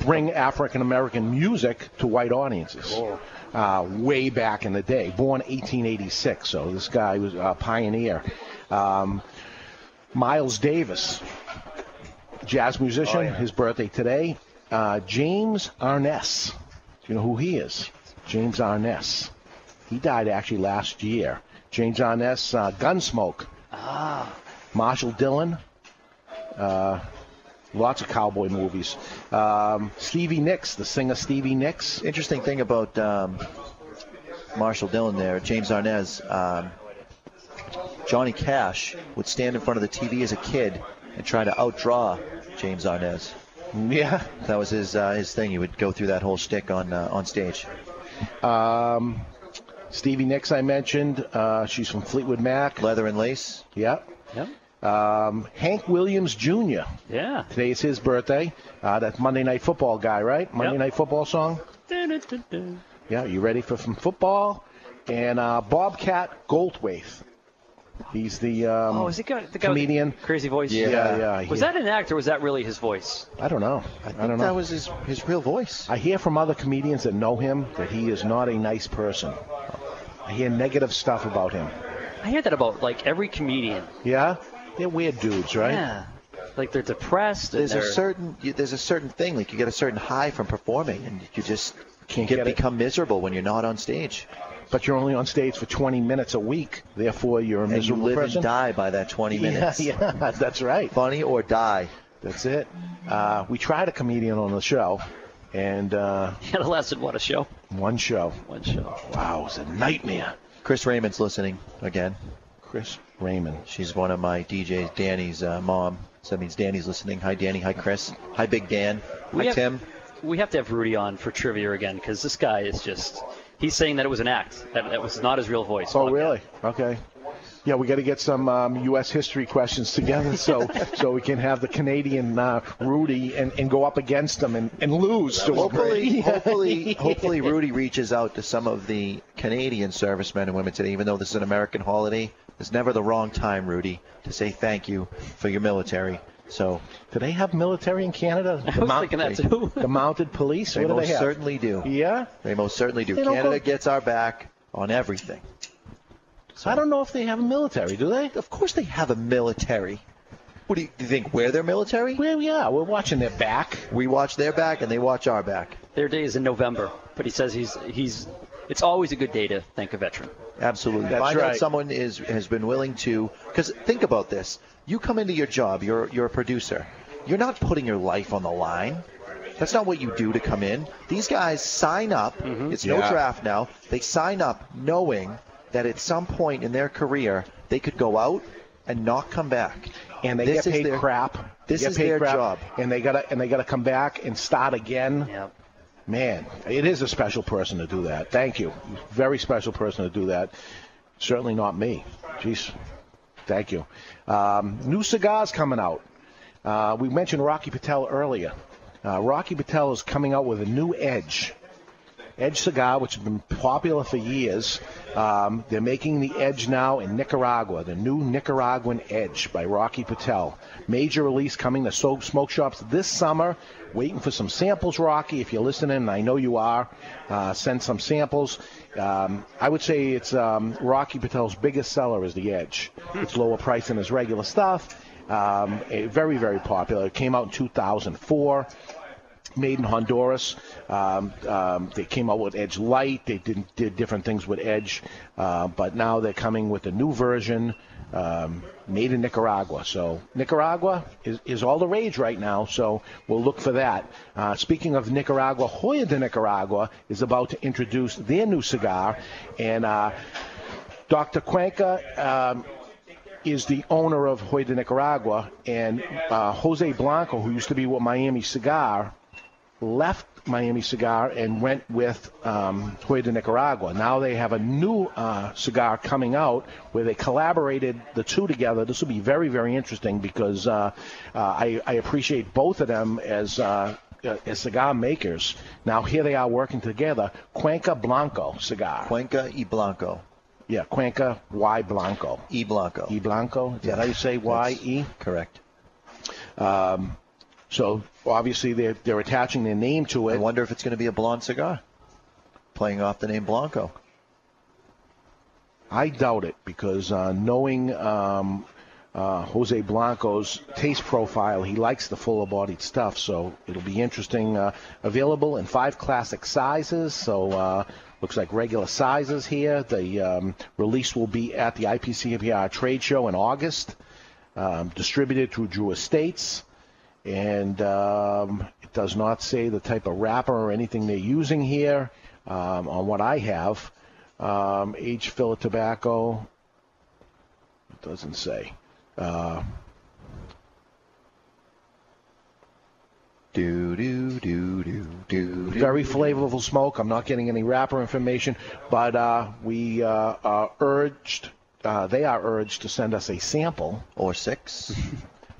bring African American music to white audiences. Uh, way back in the day, born 1886, so this guy was a pioneer. Um, Miles Davis, jazz musician, his birthday today. Uh, James Arness, do you know who he is? James Arness. He died actually last year. James Arness, uh, Gunsmoke. Ah. Marshall Dillon. Uh, lots of cowboy movies. Um, Stevie Nicks, the singer Stevie Nicks. Interesting thing about um, Marshall Dillon there, James Arness. Um, Johnny Cash would stand in front of the TV as a kid and try to outdraw James Arness. Yeah, that was his uh, his thing. He would go through that whole shtick on uh, on stage. Um, Stevie Nicks, I mentioned. Uh, she's from Fleetwood Mac. Leather and lace. Yep. Yep. Um, Hank Williams Jr. Yeah. Today is his birthday. Uh, that Monday Night Football guy, right? Monday Yep. Night Football song. Yeah, you ready for some football? And uh, Bobcat Goldthwait. He's the um, oh, is he got the guy with the comedian. crazy voice? Yeah, yeah. Was he- that an act or was that really his voice? I don't know. I, don't know. that was his his real voice. I hear from other comedians that know him that he is not a nice person. I hear negative stuff about him. I hear that about like every comedian. Yeah, they're weird dudes, right? Yeah. Like they're depressed. There's a they're- certain you- there's a certain thing like you get a certain high from performing, and you just Can't get, get it. become miserable when you're not on stage. But you're only on stage for 20 minutes a week. Therefore, you're a And you live person. and die by that 20 minutes. Yeah, that's right. Funny or die. That's it. Uh, we tried a comedian on the show, and uh, Yeah, it lasted what a show. one show. One show. Wow, it was a nightmare. Chris Raymond's listening again. Chris Raymond. She's one of my DJs, Danny's uh, mom. So that means Danny's listening. Hi, Danny. Hi, Chris. Hi, Big Dan. We Hi, have- Tim. We have to have Rudy on for trivia again because this guy is just. He's saying that it was an act. That, that was not his real voice. Oh, really? Okay. Yeah, we got to get some um, U.S. history questions together so so we can have the Canadian uh, Rudy and, and go up against them and, and lose. to him. Hopefully, hopefully, hopefully, Rudy reaches out to some of the Canadian servicemen and women today. Even though this is an American holiday, it's never the wrong time, Rudy, to say thank you for your military. So, do they have military in Canada? I was thinking that too. The mounted police? They what do most they have? certainly do. Yeah? They most certainly do. They Canada go- gets our back on everything. So I don't know if they have a military, do they? Of course they have a military. What do you, do you think? We're their military? Well, yeah, we're watching their back. We watch their back, and they watch our back. Their day is in November, but he says he's he's. It's always a good day to thank a veteran. Absolutely. That's Find out someone is has been willing to. Because think about this: you come into your job, you're you're a producer. You're not putting your life on the line. That's not what you do to come in. These guys sign up. Mm-hmm. It's no Yeah. draft now. They sign up knowing that at some point in their career they could go out and not come back. And they This get paid their- crap. This Get is paid their crap, job. and they gotta and they gotta come back and start again. Yep. Man, it is a special person to do that. Thank you. Very special person to do that. Certainly not me. Jeez. Thank you. Um, new cigars coming out. Uh, we mentioned Rocky Patel earlier. Uh, Rocky Patel is coming out with a new Edge. Edge cigar, which has been popular for years. Um, they're making the Edge now in Nicaragua, the new Nicaraguan Edge by Rocky Patel. Major release coming to so- smoke shops this summer. Waiting for some samples, Rocky. If you're listening, and I know you are, uh, send some samples. Um, I would say it's um, Rocky Patel's biggest seller is the Edge. It's lower price than his regular stuff. Um, very, very popular. It came out in 2004 made in Honduras. Um, um, they came out with Edge Light. They did, did different things with Edge, uh, but now they're coming with a new version um, made in Nicaragua. So Nicaragua is, is all the rage right now. So we'll look for that. Uh, speaking of Nicaragua, Joya de Nicaragua is about to introduce their new cigar, and uh, Dr. Cuenca. Um, is the owner of Joya de Nicaragua, and uh, Jose Blanco, who used to be with Miami Cigar, left Miami Cigar and went with um, Joya de Nicaragua. Now they have a new uh, cigar coming out where they collaborated the two together. This will be very, very interesting because uh, uh, I, I appreciate both of them as. Uh, uh, as cigar makers. Now here they are working together. Cuenca Blanco cigar. Cuenca y Blanco. Yeah, Cuenca Y Blanco. E Blanco. E Blanco. Is that how you say Y E? Correct. Um, so obviously they're they're attaching their name to it. I wonder if it's going to be a blonde cigar, playing off the name Blanco. I doubt it because uh, knowing um, uh, Jose Blanco's taste profile, he likes the fuller bodied stuff. So it'll be interesting. Uh, available in five classic sizes. So uh, looks like regular sizes here. The um, release will be at the IPCPR trade show in August. Um, distributed through Drew Estates. And um, it does not say the type of wrapper or anything they're using here um, on what I have. Um, aged filler tobacco. It doesn't say. Uh, Do do do do do. very flavorful smoke. I'm not getting any wrapper information, but uh, we uh, are urged. Uh, they are urged to send us a sample or six.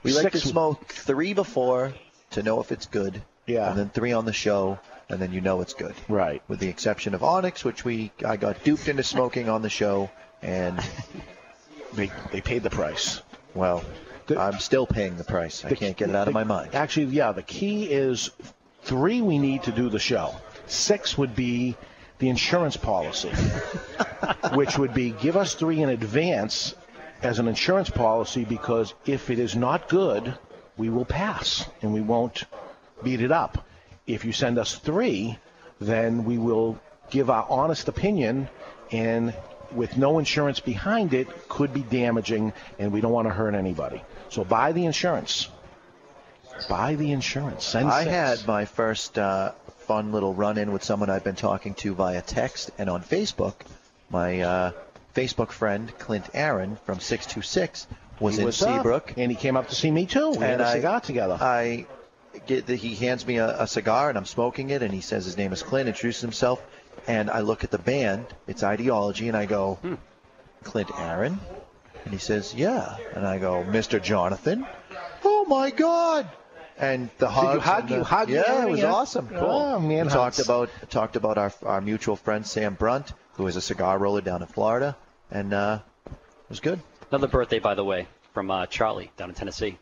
We like to smoke three before to know if it's good. Yeah. And then three on the show, and then you know it's good. Right. With the exception of Onyx, which we I got duped into smoking on the show, and they they paid the price. Well, I'm still paying the price. I can't get it out of my mind. Actually, yeah, the key is three. We need to do the show. Six would be the insurance policy, which would be give us three in advance as an insurance policy because if it is not good, we will pass and we won't beat it up. If you send us three, then we will give our honest opinion and with no insurance behind it could be damaging and we don't want to hurt anybody. So buy the insurance. Buy the insurance. Send I six. had my first uh, fun little run-in with someone I've been talking to via text and on Facebook. My uh, Facebook friend Clint Aaron from 626 was He in was up, Seabrook, and he came up to see me too. We had and a I- cigar together. I get the, he hands me a, a cigar and I'm smoking it, and he says his name is Clint, introduces himself, and I look at the band, it's Ideology, and I go, Hmm. Clint Aaron, and he says, yeah, and I go, Mr. Jonathan, oh my God. And the hugs you hug and you the- hug you yeah, it was yeah? awesome. Cool. Oh, man we talked about talked about our our mutual friend Sam Brunt, who is a cigar roller down in Florida, and uh, it was good. Another birthday, by the way, from uh, Charlie down in Tennessee.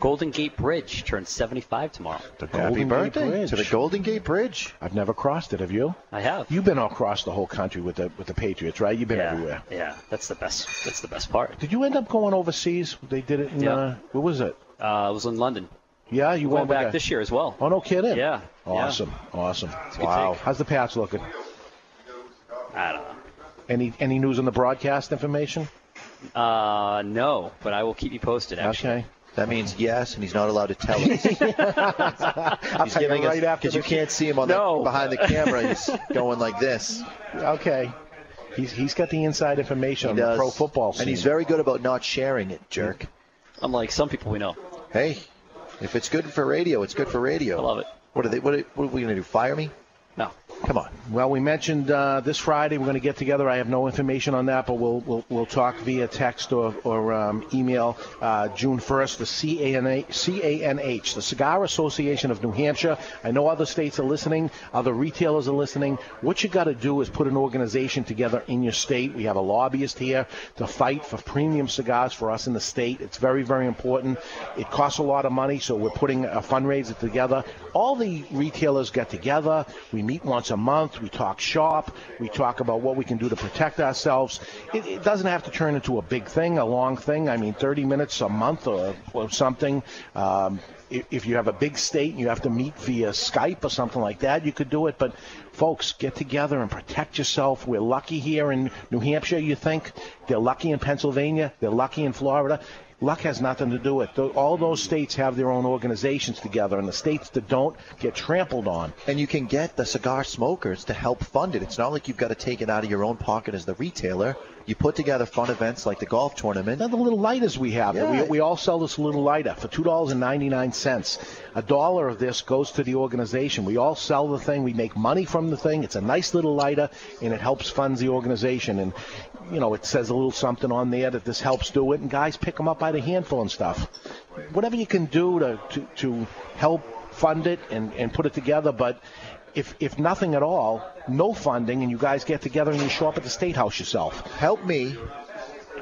Golden Gate Bridge turns 75 tomorrow. The Happy Golden Gate birthday Bridge. to the Golden Gate Bridge. I've never crossed it. Have you? I have. You've been all across the whole country with the with the Patriots, right? You've been yeah, everywhere. Yeah, that's the best. That's the best part. Did you end up going overseas? They did it in Yeah. uh, where was it? Uh, I was in London. Yeah, you Going went back the- this year as well. Oh no, kidding. Yeah. Awesome, awesome. Wow. How's the Pats looking? I don't know. Any any news on the broadcast information? Uh, no, but I will keep you posted. Actually. Okay. That means yes, and he's not allowed to tell us. I'll he's giving right us after because you the- can't see him on No. the behind the camera. He's going like this. Okay. He's he's got the inside information He on does. the pro football scene. and he's very good about not sharing it, jerk. Unlike some people we know. Hey, if it's good for radio, it's good for radio. I love it. What are they? What are, what are we going to do? Fire me? No. Come on. Well, we mentioned uh, this Friday we're going to get together. I have no information on that, but we'll we'll, we'll talk via text or, or um, email. Uh, June 1st, the CANA, CANH, the Cigar Association of New Hampshire. I know other states are listening, other retailers are listening. What you got to do is put an organization together in your state. We have a lobbyist here to fight for premium cigars for us in the state. It's very very important. It costs a lot of money, so we're putting a fundraiser together. All the retailers get together. We meet once a month. We talk shop. We talk about what we can do to protect ourselves. It, it doesn't have to turn into a big thing, a long thing. I mean, 30 minutes a month or, or something. Um, if you have a big state and you have to meet via Skype or something like that, you could do it. But folks, get together and protect yourself. We're lucky here in New Hampshire. You think they're lucky in Pennsylvania? They're lucky in Florida. Luck has nothing to do with it. All those states have their own organizations together, and the states that don't get trampled on. And you can get the cigar smokers to help fund it. It's not like you've got to take it out of your own pocket as the retailer. You put together fun events like the golf tournament. They're the little lighters we have. Yeah. We, we all sell this little lighter for two dollars and ninety nine cents. A dollar of this goes to the organization. We all sell the thing. We make money from the thing. It's a nice little lighter, and it helps funds the organization. And you know, it says a little something on there that this helps do it. And guys pick them up by the handful and stuff. Whatever you can do to to, to help fund it and, and put it together, but. If, if nothing at all, no funding, and you guys get together and you show up at the State House yourself. Help me.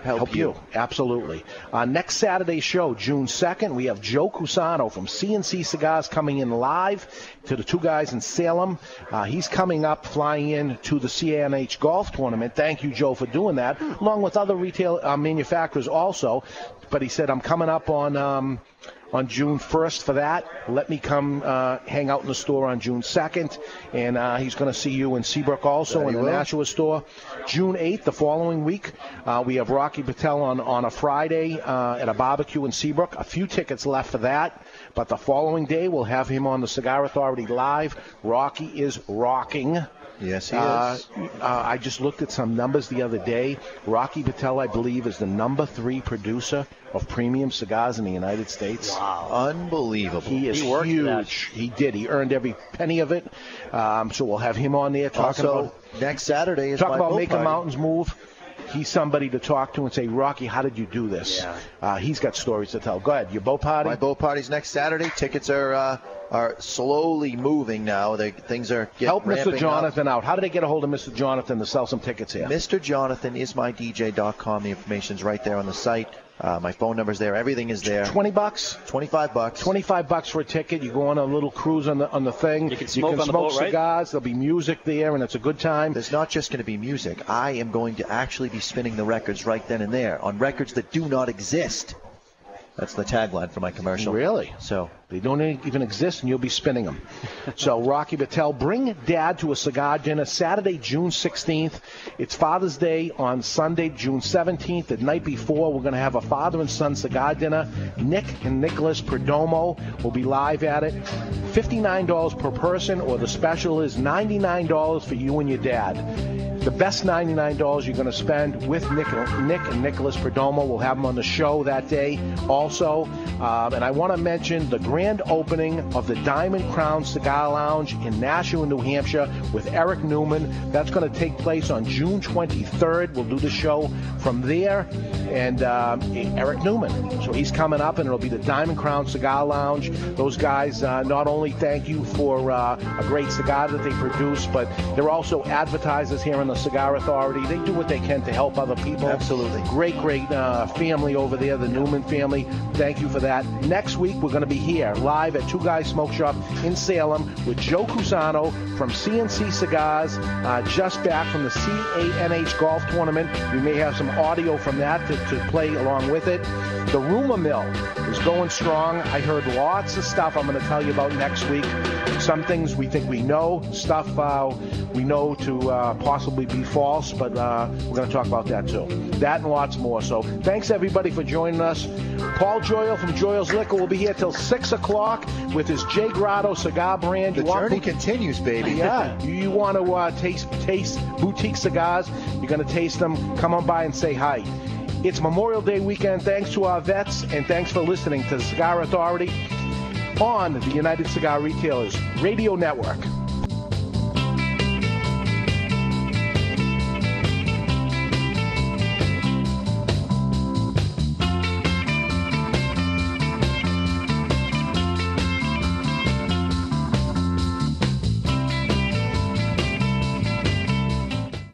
Help, you. Absolutely. Uh, next Saturday's show, June 2nd, we have Joe Cusano from CNC Cigars coming in live to the two guys in Salem. Uh, he's coming up, flying in to the CNH Golf Tournament. Thank you, Joe, for doing that, along with other retail uh, manufacturers also. But he said, I'm coming up on. Um, on June 1st for that. Let me come uh, hang out in the store on June 2nd, and uh, he's going to see you in Seabrook also in he the will. Nashua store. June 8th, the following week, uh, we have Rocky Patel on, on a Friday uh, at a barbecue in Seabrook. A few tickets left for that, but the following day we'll have him on the Cigar Authority live. Rocky is rocking. Yes, he Uh, is. uh, I just looked at some numbers the other day. Rocky Patel, I believe, is the number three producer of premium cigars in the United States. Wow. Unbelievable. He is He worked for that. huge. He did. He earned every penny of it. Um, so we'll have him on there talking Also, about next Saturday is talk my about making mountains move. He's somebody to talk to and say, Rocky, how did you do this? Yeah. Uh, he's got stories to tell. Go ahead. Your boat party? My boat party's next Saturday. Tickets are uh, are slowly moving now. They, things are getting Help Mr. ramping up. Jonathan out. How do they get a hold of Mr. Jonathan to sell some tickets here? Mr. Jonathan is my DJ.com. The information's right there on the site. Uh, my phone number's there. Everything is there. Twenty bucks. Twenty-five bucks. Twenty-five bucks for a ticket. You go on a little cruise on the on the thing. You can smoke on the smoke boat, right? cigars. There'll be music there, and it's a good time. There's not just going to be music. I am going to actually be spinning the records right then and there on records that do not exist. That's the tagline for my commercial. Really? So They don't even exist, and you'll be spinning them. so, Rocky Patel, bring Dad to a cigar dinner Saturday, June 16th. It's Father's Day on Sunday, June 17th. The night before, we're going to have a father and son cigar dinner. Nick and Nicholas Perdomo will be live at it. $59 per person, or the special is $99 for you and your dad. The best $99 you're going to spend with Nick, Nick and Nicholas Perdomo. We'll have them on the show that day also. Um, and I want to mention the grand opening of the Diamond Crown Cigar Lounge in Nashua, New Hampshire with Eric Newman. That's going to take place on June 23rd. We'll do the show from there. And um, Eric Newman. So he's coming up, and it'll be the Diamond Crown Cigar Lounge. Those guys uh, not only thank you for uh, a great cigar that they produce, but they're also advertisers here in the Cigar Authority. They do what they can to help other people. Absolutely. Great, great uh, family over there, the Newman family. Thank you for that. Next week, we're going to be here live at Two Guys Smoke Shop in Salem with Joe Cusano from CNC Cigars, uh, just back from the CANH Golf Tournament. We may have some audio from that to, to play along with it. The Rumor Mill is going strong. I heard lots of stuff I'm going to tell you about next week. Some things we think we know, stuff uh, we know to uh, possibly be false, but uh, we're going to talk about that too. That and lots more. So thanks everybody for joining us. Paul Joyal from Joyal's Liquor will be here till 6 o'clock with his J. Grotto cigar brand. The journey continues, baby. Yeah, you, you want to uh, taste taste boutique cigars? You're going to taste them. Come on by and say hi. It's Memorial Day weekend. Thanks to our vets, and thanks for listening to the Cigar Authority on the United Cigar Retailers Radio Network.